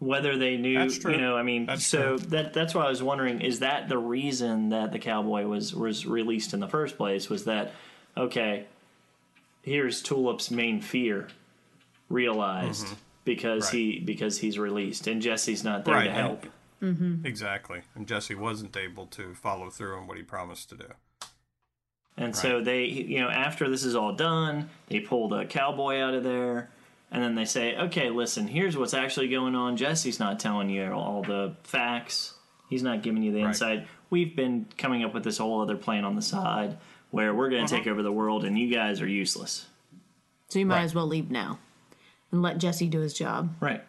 whether they knew That's true. you know i mean That's so true. that that's why i was wondering is that the reason that the cowboy was was released in the first place was that okay here's tulip's main fear realized because Mm-hmm. Right. he because he's released and jesse's not there Right, to and- help Exactly, and Jesse wasn't able to follow through on what he promised to do. And so they, you know, after this is all done, they pull the cowboy out of there, and then they say, "Okay, listen, here's what's actually going on. Jesse's not telling you all the facts. He's not giving you the Right. insight. We've been coming up with this whole other plan on the side where we're going to Uh-huh. take over the world, and you guys are useless." So you might Right. as well leave now and let Jesse do his job. Right.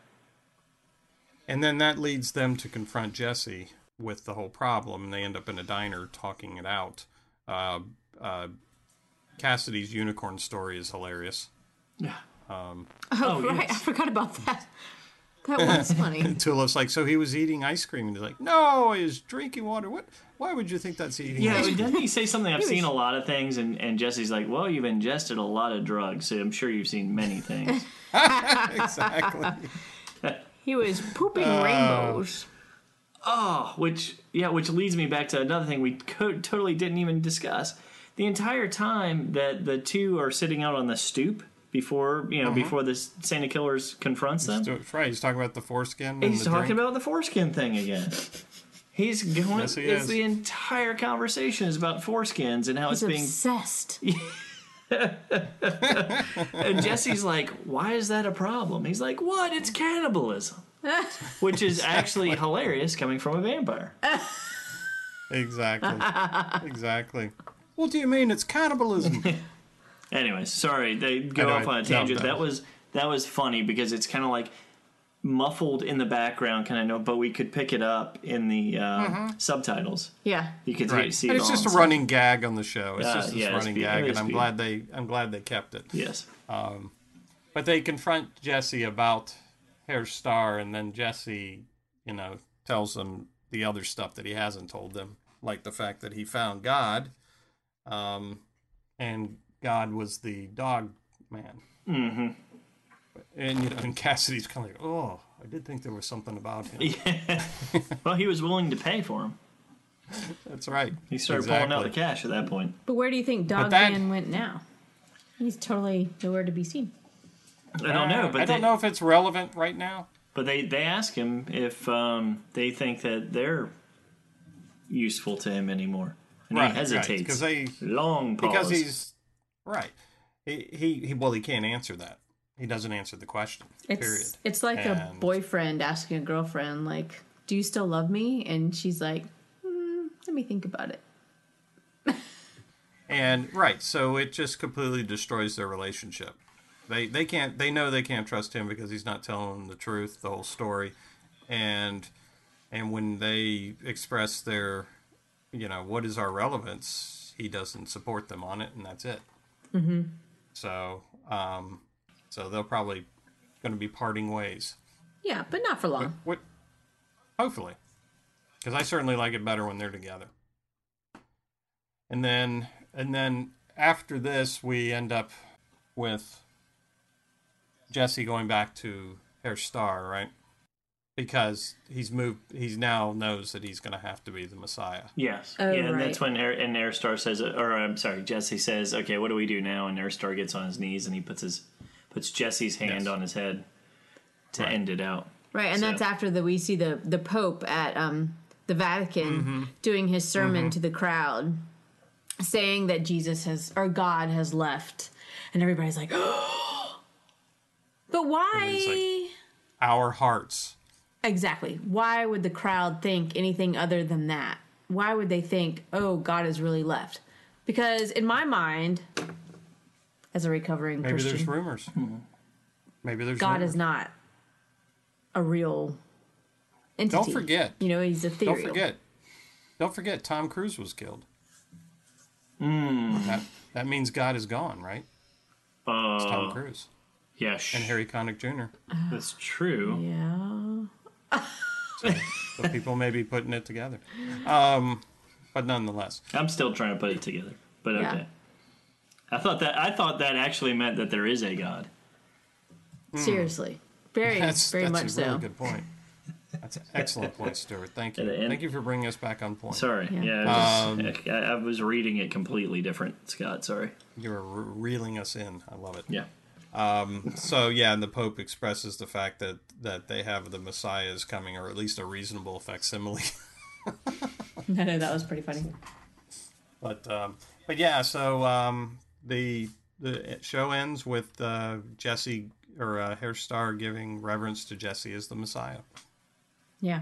And then that leads them to confront Jesse with the whole problem, and they end up in a diner talking it out. Uh, uh, Cassidy's unicorn story is hilarious. Yeah. Um, oh, Oh, right. yes. I forgot about that. That was funny. And Tulip's like, so he was eating ice cream, and he's like, no, he's drinking water. What? Why would you think that's eating? Yeah, ice cream? doesn't he say something? I've seen a lot of things, and, and Jesse's like, "Well, you've ingested a lot of drugs, so I'm sure you've seen many things." exactly. He was pooping um, rainbows. Oh, which yeah, which leads me back to another thing we co- totally didn't even discuss. The entire time that the two are sitting out on the stoop before you know uh-huh. before the Saint of Killers confronts them, So, right, he's talking about the foreskin. And he's the talking drink. about the foreskin thing again. He's going. Yes, he it's is. the entire conversation is about foreskins and how He's it's being. obsessed. And Jesse's like, "Why is that a problem?" He's like, "What? It's cannibalism," which is actually hilarious coming from a vampire. Exactly. exactly. What do you mean it's cannibalism? Anyways, sorry, they go know, off on a tangent. no, no. That was that was funny because it's kind of like muffled in the background, kind of know, but we could pick it up in the uh, subtitles. Yeah. You could Mm-hmm. right. see it it's just a running gag on the show. It's Uh, just this yeah, running be- gag, and I'm be- glad they I'm glad they kept it. Yes. But they confront Jesse about Herr Starr, and then Jesse, you know, tells them the other stuff that he hasn't told them, like the fact that he found God, um, and God was the dog man. Mm-hmm. And you know, and Cassidy's kind of like, oh, I did think there was something about him. Well, he was willing to pay for him. That's right. He started pulling out the cash at that point. But where do you think Dog that- Man went now? He's totally nowhere to be seen. I don't know, but I don't know if it's relevant right now. But they they ask him if um, they think that they're useful to him anymore, and Right, he hesitates. because they long pause. because he's right. He, he he well he can't answer that. He doesn't answer the question. It's period. it's like a boyfriend asking a girlfriend, like, "Do you still love me?" And she's like, mm, "Let me think about it." And right, so it just completely destroys their relationship. They they can't they know they can't trust him because he's not telling them the truth, the whole story. And and when they express their you know, what is our relevance, he doesn't support them on it and that's it. Mm-hmm. So um so they'll probably gonna be parting ways. Yeah, but not for long. What hopefully. Because I certainly like it better when they're together. And then and then after this we end up with Jesse going back to Herr Starr, right? Because he's moved he's now knows that he's gonna have to be the Messiah. yes, Oh, yeah, and right. that's when Herr, and Herr Starr says, or I'm sorry, Jesse says, "Okay, what do we do now?" And Herr Starr gets on his knees and he puts his puts Jesse's hand Yes. on his head to Right. end it out. Right, and So- that's after the we see the the Pope at um the Vatican Mm-hmm. doing his sermon to the crowd, saying that Jesus has or God has left, and everybody's like, "But why?" Our hearts. Exactly. Why would the crowd think anything other than that? Why would they think, "Oh, God has really left"? Because in my mind, as a recovering Maybe there's Christian, rumors. Maybe there's God rumors. is not a real entity. Don't forget. You know, he's a ethereal. Don't forget. Don't forget Tom Cruise was killed. Hmm. That that means God is gone, right? It's Tom Uh, Cruise yeah, sh- and Harry Connick Jr. that's true. Yeah. So people may be putting it together. Um, but nonetheless, I'm still trying to put it together, but okay. Yeah. I thought that I thought that actually meant that there is a God. Seriously. Very, Hmm. that's very that's much a so. really good point. That's an excellent point, Stuart. Thank you. And- and- Thank you for bringing us back on point. Sorry, Yeah. yeah, Um, I, just- I, I was reading it completely different, Scott. Sorry. You were re- reeling us in. I love it. Yeah. So yeah, and the Pope expresses the fact that that they have the Messiah is coming, or at least a reasonable facsimile. no, know that was pretty funny. But um, but yeah, so um, the the show ends with uh, Jesse or uh, Herr Starr giving reverence to Jesse as the Messiah. Yeah.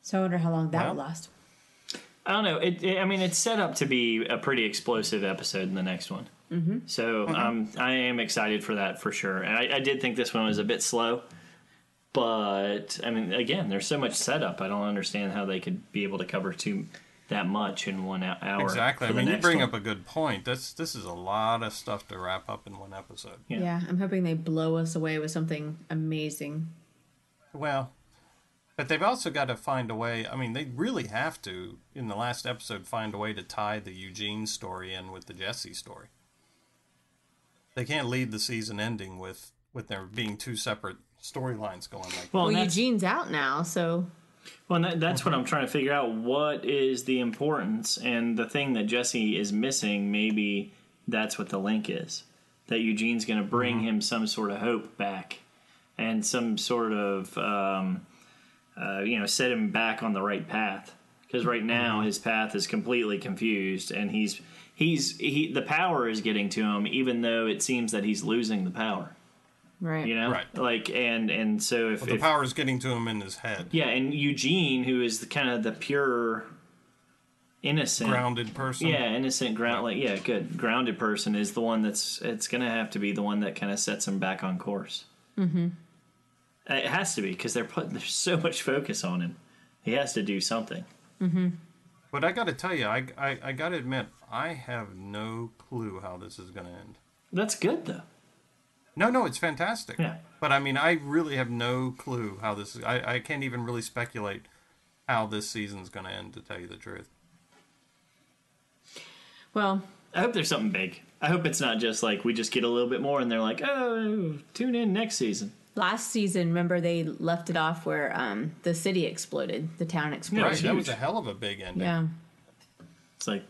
So I wonder how long that Well. will last. I don't know. It, it- I mean, it's set up to be a pretty explosive episode in the next one. Mm-hmm. So um, I am excited for that for sure. And I, I did think this one was a bit slow, but I mean, again, there's so much setup. I don't understand how they could be able to cover too that much in one hou- hour. Exactly. I mean, you bring one. up a good point. This this is a lot of stuff to wrap up in one episode. Yeah. Yeah. I'm hoping they blow us away with something amazing. Well, but they've also got to find a way. I mean, they really have to in the last episode find a way to tie the Eugene story in with the Jesse story. They can't leave the season ending with with there being two separate storylines going like Well, Well, Eugene's out now, so Well, and that, that's what I'm trying to figure out. What is the importance and the thing that Jesse is missing? Maybe that's what the link is. That Eugene's going to bring him some sort of hope back, and some sort of um, uh, you know, set him back on the right path. Because right now Mm-hmm. his path is completely confused, and he's he's he the power is getting to him, even though it seems that he's losing the power. Right. You know, Right. Like and and so if, But the if power is getting to him in his head. yeah, and Eugene, who is the kind of the pure, innocent, Grounded person. yeah, innocent ground, like yeah, good grounded person is the one that's it's gonna have to be the one that kind of sets him back on course. Mm-hmm. It has to be because they're putting there's so much focus on him. He has to do something. Mm-hmm. But I got to tell you, I, I, I got to admit, I have no clue how this is going to end. That's good though. No, no, it's fantastic. Yeah. But I mean, I really have no clue how this is. I, I can't even really speculate how this season's going to end, to tell you the truth. Well, I hope there's something big. I hope it's not just like we just get a little bit more and they're like, oh, tune in next season. last season, remember they left it off where um, the city exploded, the town exploded. Right. That was a hell of a big ending. Yeah, It's like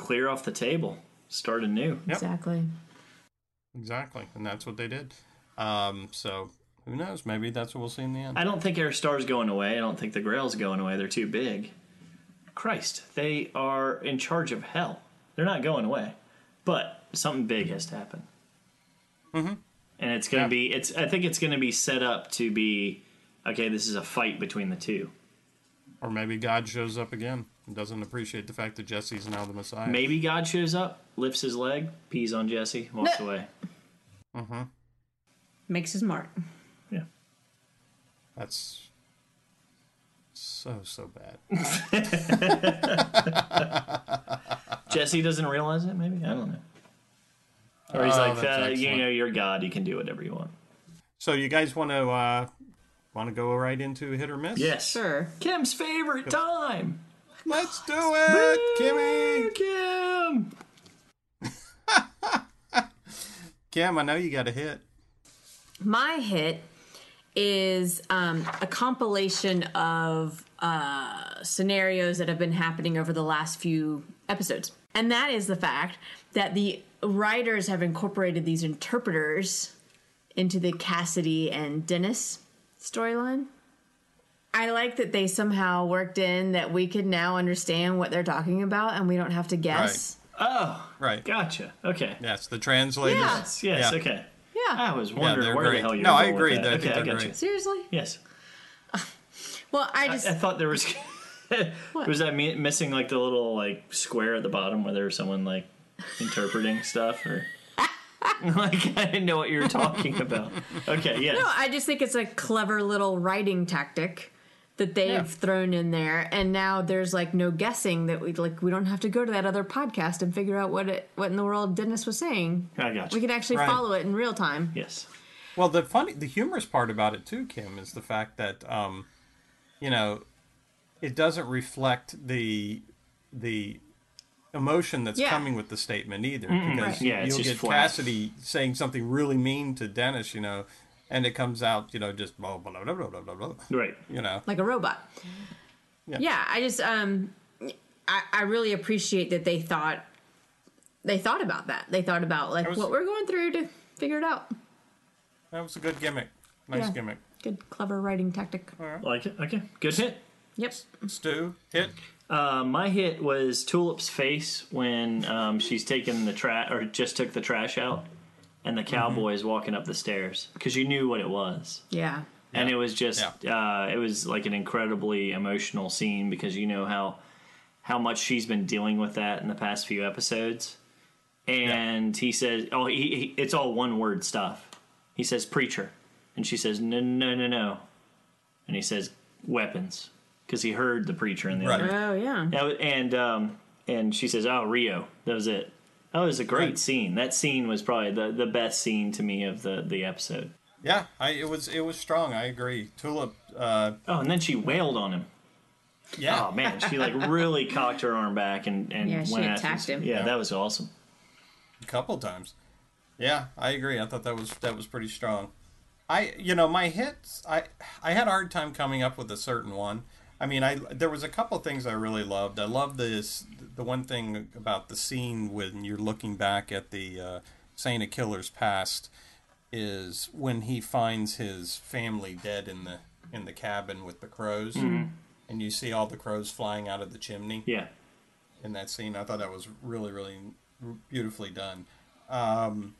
clear off the table, start anew. Yep. exactly. Exactly. And that's what they did. Um, so who knows? Maybe that's what we'll see in the end. I don't think Herr Starr's going away. I don't think the Grail's going away. They're too big. Christ, they are in charge of hell. They're not going away. But something big has to happen. Mm-hmm. And it's gonna Yeah. be it's I think it's gonna be set up to be okay, this is a fight between the two. Or maybe God shows up again and doesn't appreciate the fact that Jesse's now the Messiah. Maybe God shows up, lifts his leg, pees on Jesse, walks No. away. Makes his mark. Yeah. That's so, so bad. Jesse doesn't realize it, maybe? I don't know. Or he's Oh, like, that's uh, you know, you're God, you can do whatever you want. So you guys want to uh, want to go right into hit or miss? Yes. Sure. Kim's favorite time. Let's do it, Kimmy. Kim. Kim, I know you got a hit. My hit is um, a compilation of uh, scenarios that have been happening over the last few episodes. And that is the fact that the writers have incorporated these interpreters into the Cassidy and Dennis storyline. I like that they somehow worked in that we could now understand what they're talking about and we don't have to guess. Oh, Right. Gotcha. Okay. Yes, the translators. Yeah. Yes. Yes. Yeah. Okay. Yeah. I was wondering they're where the hell you No, were I agree. With that. I think okay, I they're got you. great. Seriously? Yes. Well, I I, just I thought there was. was that me missing like the little like square at the bottom where there was someone like interpreting stuff or? like I didn't know what you were talking about. Okay. Yes. No, I just think it's a clever little writing tactic that they've Yeah. thrown in there, and now there's like no guessing that we like we don't have to go to that other podcast and figure out what it what in the world Dennis was saying. I got you. We can actually Right. follow it in real time. yes. Well, the funny, the humorous part about it too, Kim, is the fact that, um, you know, it doesn't reflect the the emotion that's Yeah. coming with the statement either, because Right. Yeah, it's you'll get flat. Cassidy saying something really mean to Dennis, you know, and it comes out, you know, just blah blah blah blah blah blah, blah Right. you know. like a robot. Yeah. Yeah, I just um I, I really appreciate that they thought they thought about that. They thought about like was- what we're going through to figure it out. That was a good gimmick, nice Yeah. gimmick. Good clever writing tactic. Like it. Okay. Good hit. Yep. Stu hit. Uh, my hit was Tulip's face when um, she's taking the trash or just took the trash out, and the cowboy is walking up the stairs because you knew what it was, Yeah. and it was just uh, it was like an incredibly emotional scene because you know how how much she's been dealing with that in the past few episodes, and he says, "Oh, he, he, it's all one word stuff." He says, "Preacher," and she says, "No, no, no, no," and he says, "Weapons," because he heard the preacher in the Right. other Oh yeah. that and um, and she says, "Oh, Rio." That was it. That was a great Right. scene. That scene was probably the, the best scene to me of the, the episode. Yeah, I, it was it was strong. I agree. Tulip. Uh, Oh, and then she wailed on him. yeah. Oh man, she like really cocked her arm back and and Yeah, went after attacked him. Yeah, that was awesome. a couple times. Yeah, I agree. I thought that was that was pretty strong. I you know my hits. I I had a hard time coming up with a certain one. I mean, I there was a couple things I really loved. I love this the one thing about the scene when you're looking back at the uh, Saint past is when he finds his family dead in the in the cabin with the crows, Mm-hmm. and you see all the crows flying out of the chimney Yeah. in that scene. I thought that was really, really beautifully done. Um,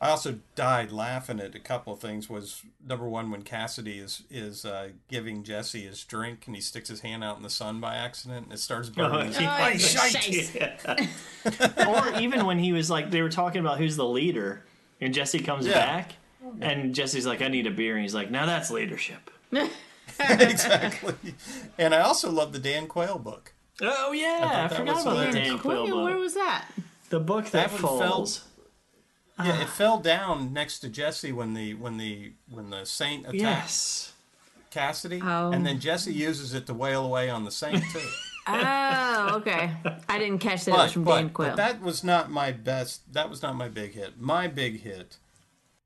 I also died laughing at a couple of things. Was number one when Cassidy is is uh, giving Jesse his drink and he sticks his hand out in the sun by accident and it starts burning. his- yeah. Oh, shite. or even when he was like, they were talking about who's the leader, and Jesse comes Yeah. back, and Jesse's like, I need a beer, and he's like, now that's leadership. exactly. And I also love the Dan Quayle book. Oh yeah, I, thought that forgot about the hilarious. Dan Quayle Where, where was that? The book that, That one fell- Yeah, it ah. fell down next to Jesse when the when the when the saint attacked Yes. Cassidy, Oh. and then Jesse uses it to wail away on the saint too. Oh, okay. I didn't catch that it was from but, Dan Quayle. but that was not my best. That was not my big hit. My big hit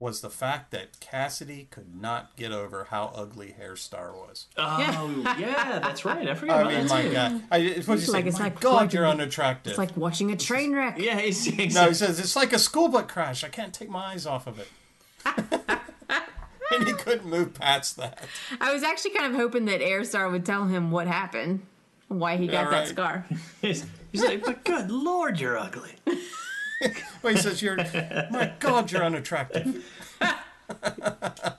was the fact that Cassidy could not get over how ugly Herr Starr was. Oh yeah, that's right. I forgot I about mean, that my too. God, I, it was just like- like, it's my like God, watching- you're unattractive. it's like watching a train wreck. Yeah, he's no, he says it's like a school book crash. I can't take my eyes off of it. and he couldn't move past that. I was actually kind of hoping that Herr Starr would tell him what happened, why he got Yeah, that scar. He's, he's like, but good lord, you're ugly. Well, he says, "You're, my God, you're unattractive."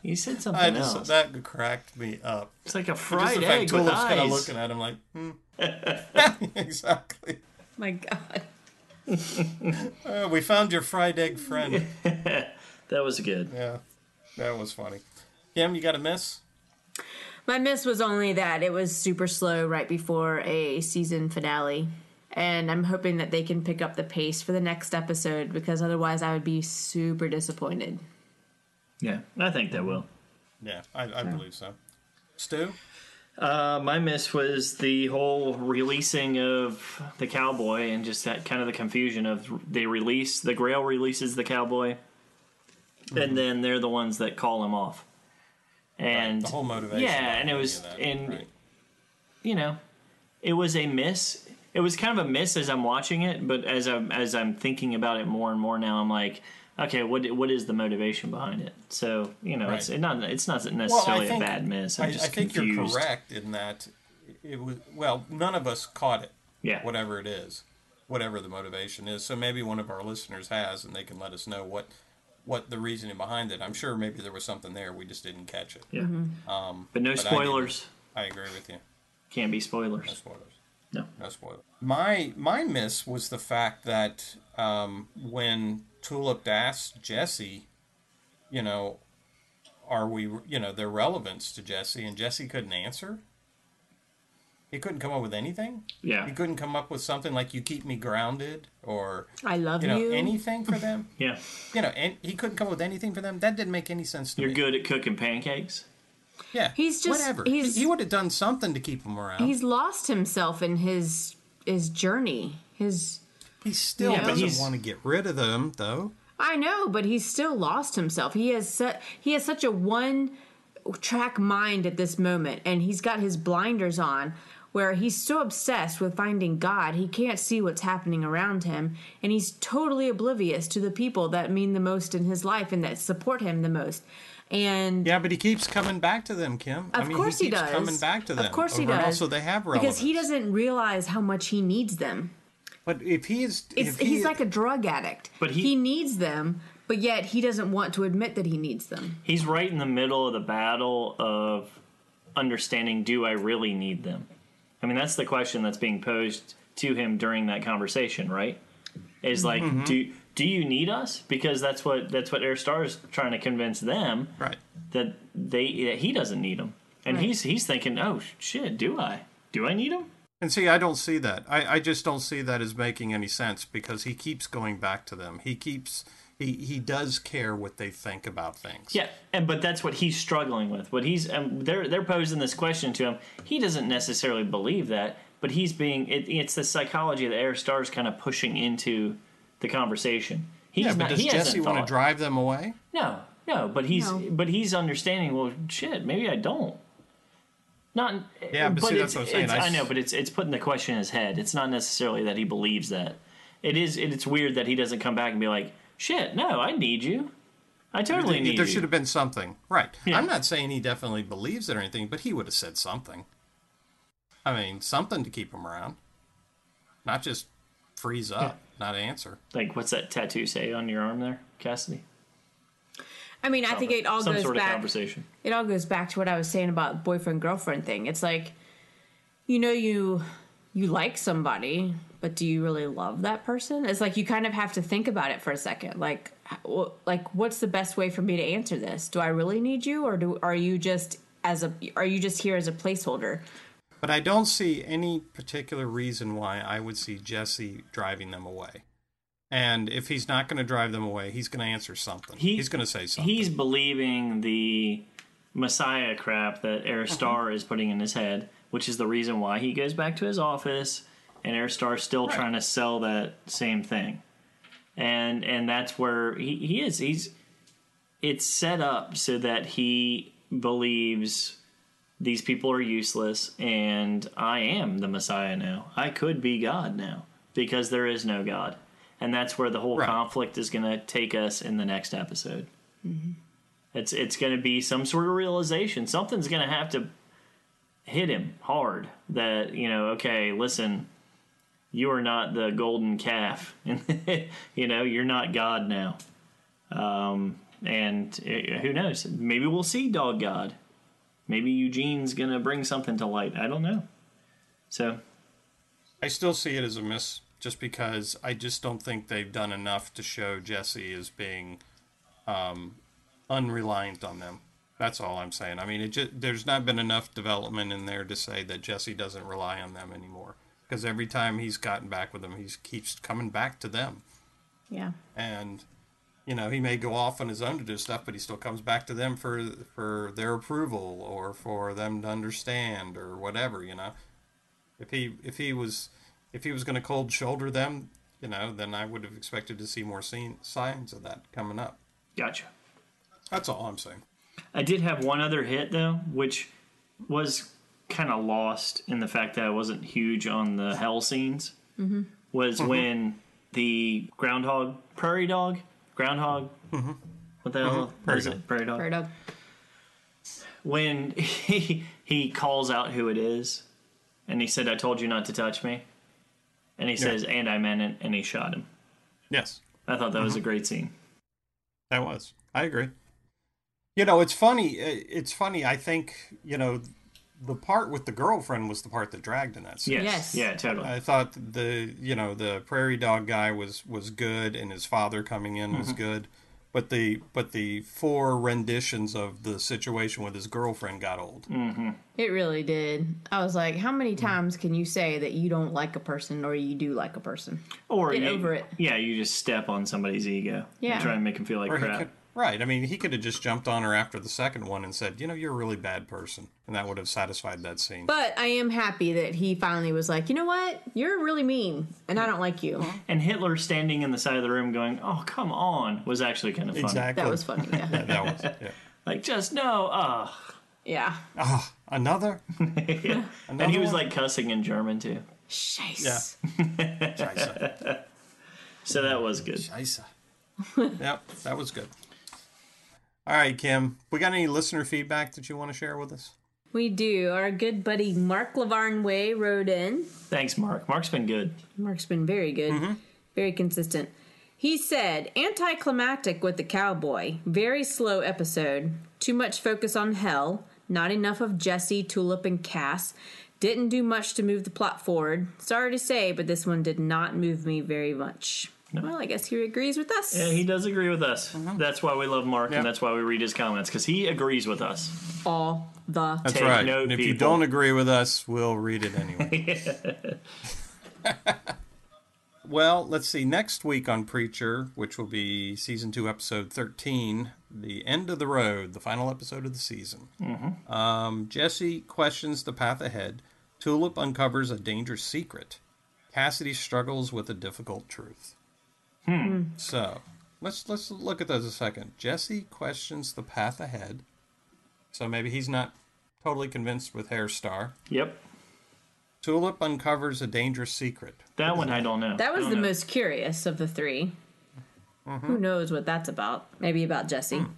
He said I something just, else. that cracked me up. It's like a fried the fact egg with Tulip's kind of looking at him like, hmm. exactly. My God. Uh, we found your fried egg friend. That was good. Yeah, that was funny. Kim, you got a miss? My miss was only that it was super slow right before a season finale. And I'm hoping that they can pick up the pace for the next episode because otherwise I would be super disappointed. Yeah, I think they will. Yeah, I, I believe so. Stu? Uh, my miss was the whole releasing of the cowboy and just that kind of the confusion of they release the Grail releases the cowboy, and then they're the ones that call him off. And The whole motivation. yeah, and it was that, and right. you know, it was a miss. It was kind of a miss as I'm watching it, but as I'm as I'm thinking about it more and more now, I'm like, okay, what what is the motivation behind it? So you know, it's Right. it not it's not necessarily I think, a bad miss. I'm I, I just think confused. you're correct in that it was. Well, none of us caught it. Yeah. Whatever it is, whatever the motivation is. So maybe one of our listeners has, and they can let us know what what the reasoning behind it. I'm sure maybe there was something there. We just didn't catch it. Yeah. Um, But no but spoilers. I agree with you. Can't be No spoilers. Spoilers. No. No spoiler. My my miss was the fact that um, when Tulip asked Jesse, you know, are we you know their relevance to Jesse, and Jesse couldn't answer. He couldn't come up with anything. Yeah. He couldn't come up with something like "You keep me grounded" or I love you know you. anything for them. Yeah. you know, and he couldn't come up with anything for them. That didn't make any sense to me. You're me. good at cooking pancakes. Yeah, He's just- whatever. he's- he, he would have done something to keep him around. He's lost himself in his his journey. His he still Yeah, but doesn't want to get rid of them, though. I know, but he's still lost himself. He has su- he has such a one track mind at this moment, and he's got his blinders on, where he's so obsessed with finding God, he can't see what's happening around him, and he's totally oblivious to the people that mean the most in his life and that support him the most. And Yeah, but he keeps coming back to them, Kim. Of I mean, course he, keeps does. coming back to them. Of course he does. Also, they have relevance because he doesn't realize how much he needs them. But if he is, It's, if he, he's like a drug addict. But he- he needs them, but yet he doesn't want to admit that he needs them. He's right in the middle of the battle of understanding do I really need them? I mean, that's the question that's being posed to him during that conversation, right? Is like, Mm-hmm. do do you need us? Because that's what that's what Herr Starr is trying to convince them right. that they that he doesn't need them, and Right. he's he's thinking, oh shit, do I? Do I need him? And see, I don't see that. I, I just don't see that as making any sense because he keeps going back to them. He keeps he he does care what they think about things. Yeah, and but that's what he's struggling with. What he's um, they're they're posing this question to him. He doesn't necessarily believe that, but he's being it, it's the psychology that Herr Starr's kind of pushing into the conversation. He's Yeah, but not. does he Jesse hasn't want to drive them away? No, no, but he's No. but he's understanding. Well, shit, maybe I don't. Not. Yeah, but see, that's it's, what I'm saying. it's- I I, know, but it's it's putting the question in his head. It's not necessarily that he believes that. It is. It's weird that he doesn't come back and be like, "Shit, no, I need you." I totally there, need there you. should have been something, right? Yeah. I'm not saying he definitely believes it or anything, but he would have said something. I mean, something to keep him around, not just freeze up, not answer. Like, what's that tattoo say on your arm there, Cassidy? I mean, I think it all Some goes sort back. of conversation. it all goes back to what I was saying about boyfriend girlfriend thing. It's like, you know, you you like somebody, but do you really love that person? It's like you kind of have to think about it for a second. Like, like what's the best way for me to answer this? Do I really need you, or do are you just as a are you just here as a placeholder? But I don't see any particular reason why I would see Jesse driving them away. And if he's not going to drive them away, he's going to answer something. He- he's going to say something. He's believing the Messiah crap that Herr Starr is putting in his head, which is the reason why he goes back to his office, and Herr Starr's still trying to sell that same thing. And and that's where he, he is. He's it's set up so that he believes these people are useless and I am the Messiah now. I could be God now because there is no God. And that's where the whole Right. conflict is going to take us in the next episode. Mm-hmm. It's it's going to be some sort of realization. Something's going to have to hit him hard that, you know, okay, listen, you are not the golden calf. you know, you're not God now. Um, and uh, who knows? Maybe we'll see Dog God. Maybe Eugene's to bring something to light. I don't know. So, I still see it as a miss, just because I just don't think they've done enough to show Jesse as being um, unreliant on them. That's all I'm saying. I mean, it just, there's not been enough development in there to say that Jesse doesn't rely on them anymore. Because every time he's gotten back with them, he keeps coming back to them. Yeah. and you know he may go off on his own to do stuff but he still comes back to them for for their approval or for them to understand or whatever you know if he if he was if he was going to cold shoulder them you know then i would have expected to see more scene, signs of that coming up gotcha. that's all i'm saying I did have one other hit though, which was kind of lost in the fact that I wasn't huge on the hell scenes. Mm-hmm. Was mm-hmm. when the groundhog, prairie dog, groundhog, mm-hmm. what the hell mm-hmm. Prairie is dog. it? Prairie dog. Prairie dog. When he he calls out who it is, and he said, "I told you not to touch me," and he says, "And I meant it," and he shot him. yes I thought that was a great scene. That was. I agree. You know, it's funny. uh, It's funny. I think you know, the part with the girlfriend was the part that dragged in that scene. Yes, Yes. yeah, totally. I thought the you know the prairie dog guy was was good, and his father coming in Mm-hmm. was good, but the but the four renditions of the situation with his girlfriend got old. Mm. It really did. I was like, how many times can you say that you don't like a person or you do like a person? or Get you, over it. Yeah, you just step on somebody's ego. Yeah. and try and make him feel like Or he crap. Could- right. I mean, he could have just jumped on her after the second one and said, "You know, you're a really bad person," and that would have satisfied that scene. But I am happy that he finally was like, you know what? You're really mean and I don't like you. And Hitler standing in the side of the room going, "Oh, come on," was actually kind of funny. exactly. That was funny. Yeah. Yeah, that was. Yeah. Like, just no, uh yeah. Ah, another. And he was one? like cussing in German too. Scheiße. Yeah. Scheiße. So that was good. Scheiße. yep, that was good. All right, Kim. We got any listener feedback that you want to share with us? We do. Our good buddy Mark Lavarn Way wrote in. Thanks, Mark. Mark's been good. Mark's been very good, mm-hmm. very consistent. He said, anticlimactic with the cowboy, very slow episode, too much focus on hell, not enough of Jesse, Tulip, and Cass, didn't do much to move the plot forward. Sorry to say, but this one did not move me very much. Well, I guess he agrees with us. Yeah, he does agree with us. That's why we love Mark, Yeah. and that's why we read his comments because he agrees with us. All the That's Take right. note, and if you don't agree with us, we'll read it anyway. well, let's see. Next week on Preacher, which will be season two, episode 13, The End of the Road, the final episode of the season. Um, Jesse questions the path ahead. Tulip uncovers a dangerous secret. Cassidy struggles with a difficult truth. Hmm. Hmm. So, let's let's look at those a second. Jesse questions the path ahead. So maybe he's not totally convinced with Herr Starr. Yep. Tulip uncovers a dangerous secret. That one I don't know. That was the know. most curious of the three. Mm-hmm. Who knows what that's about? Maybe about Jesse. Hmm.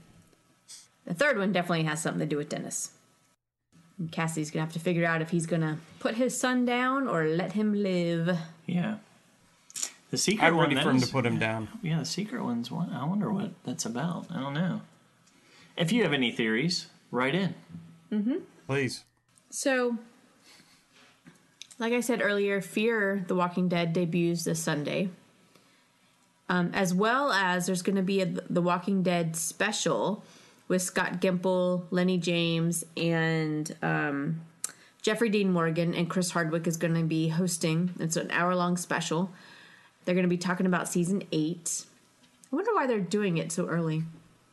The third one definitely has something to do with Dennis. And Cassie's gonna have to figure out if he's gonna put his son down or let him live. Yeah. The secret I'm one. ready that for him is- to put him down. Yeah, the secret one's one. I wonder what that's about. I don't know. If you have any theories, write in. Mm-hmm. Please. So, like I said earlier, Fear the Walking Dead debuts this Sunday. Um, as well as there's going to be a The Walking Dead special with Scott Gimple, Lenny James, and um, Jeffrey Dean Morgan, and Chris Hardwick is going to be hosting. It's an hour long special. They're going to be talking about season eight. I wonder why they're doing it so early.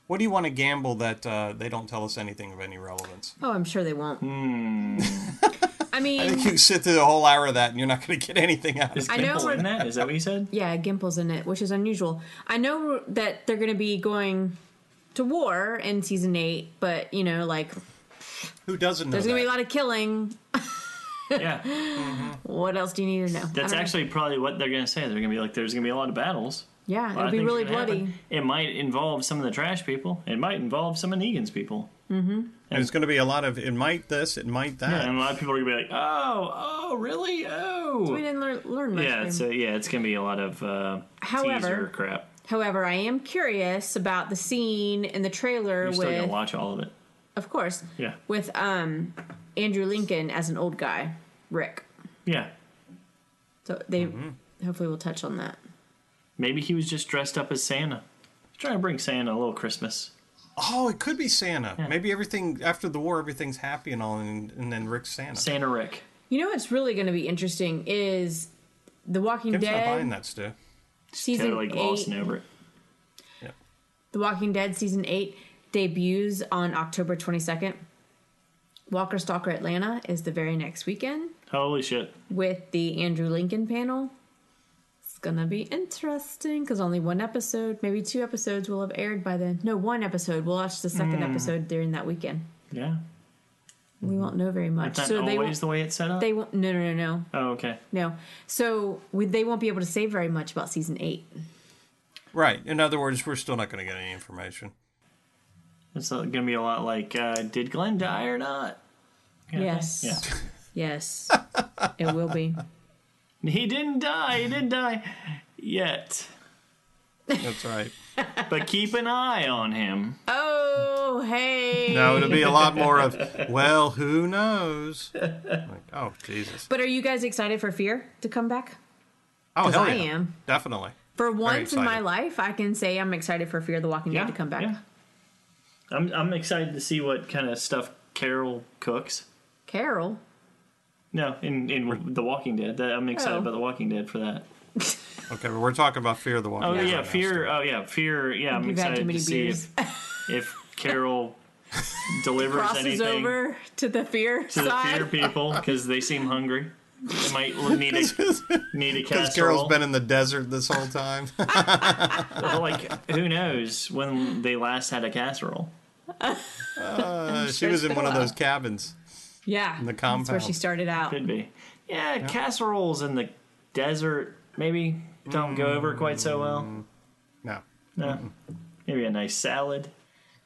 What do you want to gamble that uh, they don't tell us anything of any relevance? Oh, I'm sure they won't. I mean, I think you sit through the whole hour of that and you're not going to get anything out of Is it. I know in that? Is that what you said? Yeah, Gimple's in it, which is unusual. I know that they're going to be going to war in season eight, but you know, like Who doesn't know there's going to be a lot of killing. Yeah. What else do you need to know? That's don't know. actually actually probably what they're going to say. They're going to be like, there's going to be a lot of battles. yeah, it'll be really are gonna happen. bloody. It might involve some of the trash people. It might involve some of Negan's people. Mm-hmm. And it's going to be a lot of it might this, it might that. Yeah, And a lot of people are going to be like, oh, oh, really? Oh. We didn't learn, learn much. yeah, from it's him. a, yeah, it's going to be a lot of uh, However- teaser crap. However, I am curious about the scene in the trailer You're still gonna watch all of it. of course, Yeah. with um Andrew Lincoln as an old guy, Rick. Yeah. So they Mm-hmm. hopefully will touch on that. Maybe he was just dressed up as Santa. Trying to bring Santa a little Christmas. Oh, it could be Santa. Maybe everything after the war, everything's happy and all, and, and then Rick's Santa. Santa Rick. You know what's really going to be interesting is The Walking Kim's not buying that, Stu. season Totally glossing eight. over it. The Walking Dead season eight debuts on October 22nd. Walker Stalker Atlanta is the very next weekend Holy shit. with the Andrew Lincoln panel. It's gonna be interesting because only one episode, maybe two episodes, will have aired by then. No, one episode. We'll watch the second hmm. episode during that weekend. Yeah. We won't know very much. Is that so they always the way it's set up? They won't. No, no, no, no, oh, okay. no. So we, they won't be able to say very much about season eight. Right. In other words, we're still not going to get any information. It's going to be a lot like, uh, did Glenn die or not? Kinda Yes. Yeah. Yes, it will be. He didn't die. He didn't die yet. That's right. But keep an eye on him. Oh, hey. No, it'll be a lot more of, well, who knows? Like, oh, Jesus. But are you guys excited for Fear to come back? Oh, hell I am. Definitely. For once in my life, I can say I'm excited for Fear the Walking Yeah. Dead to come back. Yeah. I'm, I'm excited to see what kind of stuff Carol cooks. Carol. No, in, in The Walking Dead. That, I'm excited Oh. about The Walking Dead for that. Okay, but we're talking about Fear of the Walking Oh, Dead. yeah, right now, Fear. Stu. Oh, yeah, Fear. Yeah, I'm You've excited too many to see beers. if, if Carol delivers Crosses anything over to the Fear to the. Fear people because they seem hungry. They might need a need a Because casserole. Carol's been in the desert this whole time. Well, like who knows when they last had a casserole? Uh, she was in one of those cabins. Yeah. in the That's where she started out. Could be. Yeah, casseroles in the desert maybe don't go over quite so well. No, No. Maybe a nice salad,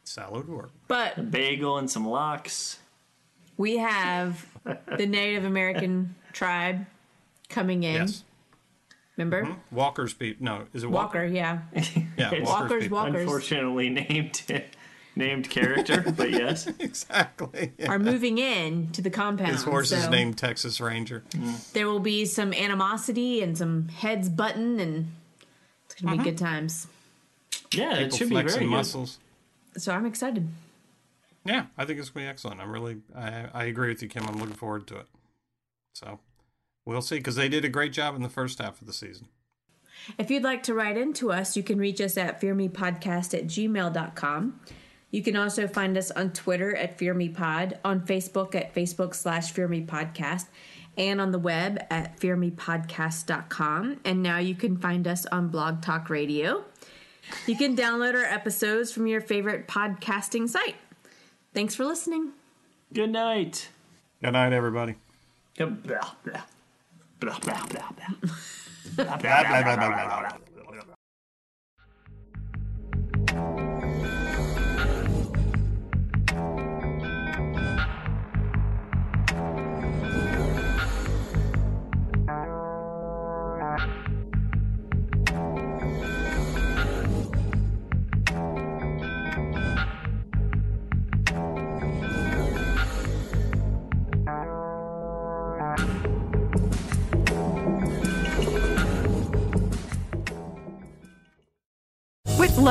salad would work. But a bagel, and some lox. we have the Native American tribe coming in. Yes. Remember? Walker's people. No, is it Walker, Walker? yeah. Yeah, Walker's, Walker's people. Walkers Unfortunately named named character, but yes. Exactly. are moving in to the compound. His horse is so named Texas Ranger. Mm. There will be some animosity and some heads button, and it's going to be uh-huh. good times. Yeah, it People should be flexing very good. So I'm excited. Yeah, I think it's gonna be excellent. I'm really, I, I agree with you, Kim. I'm looking forward to it. So we'll see because they did a great job in the first half of the season. If you'd like to write into us, you can reach us at fearmepodcast at gmail.com. You can also find us on Twitter at fearmepod, on Facebook at Facebook slash fearmepodcast, and on the web at fearmepodcast.com. And now you can find us on Blog Talk Radio. You can download our episodes from your favorite podcasting site. Thanks for listening. Good night. Good night, everybody. Blah, blah, blah. Blah, blah, blah, blah. Blah, blah, blah, blah, blah, blah.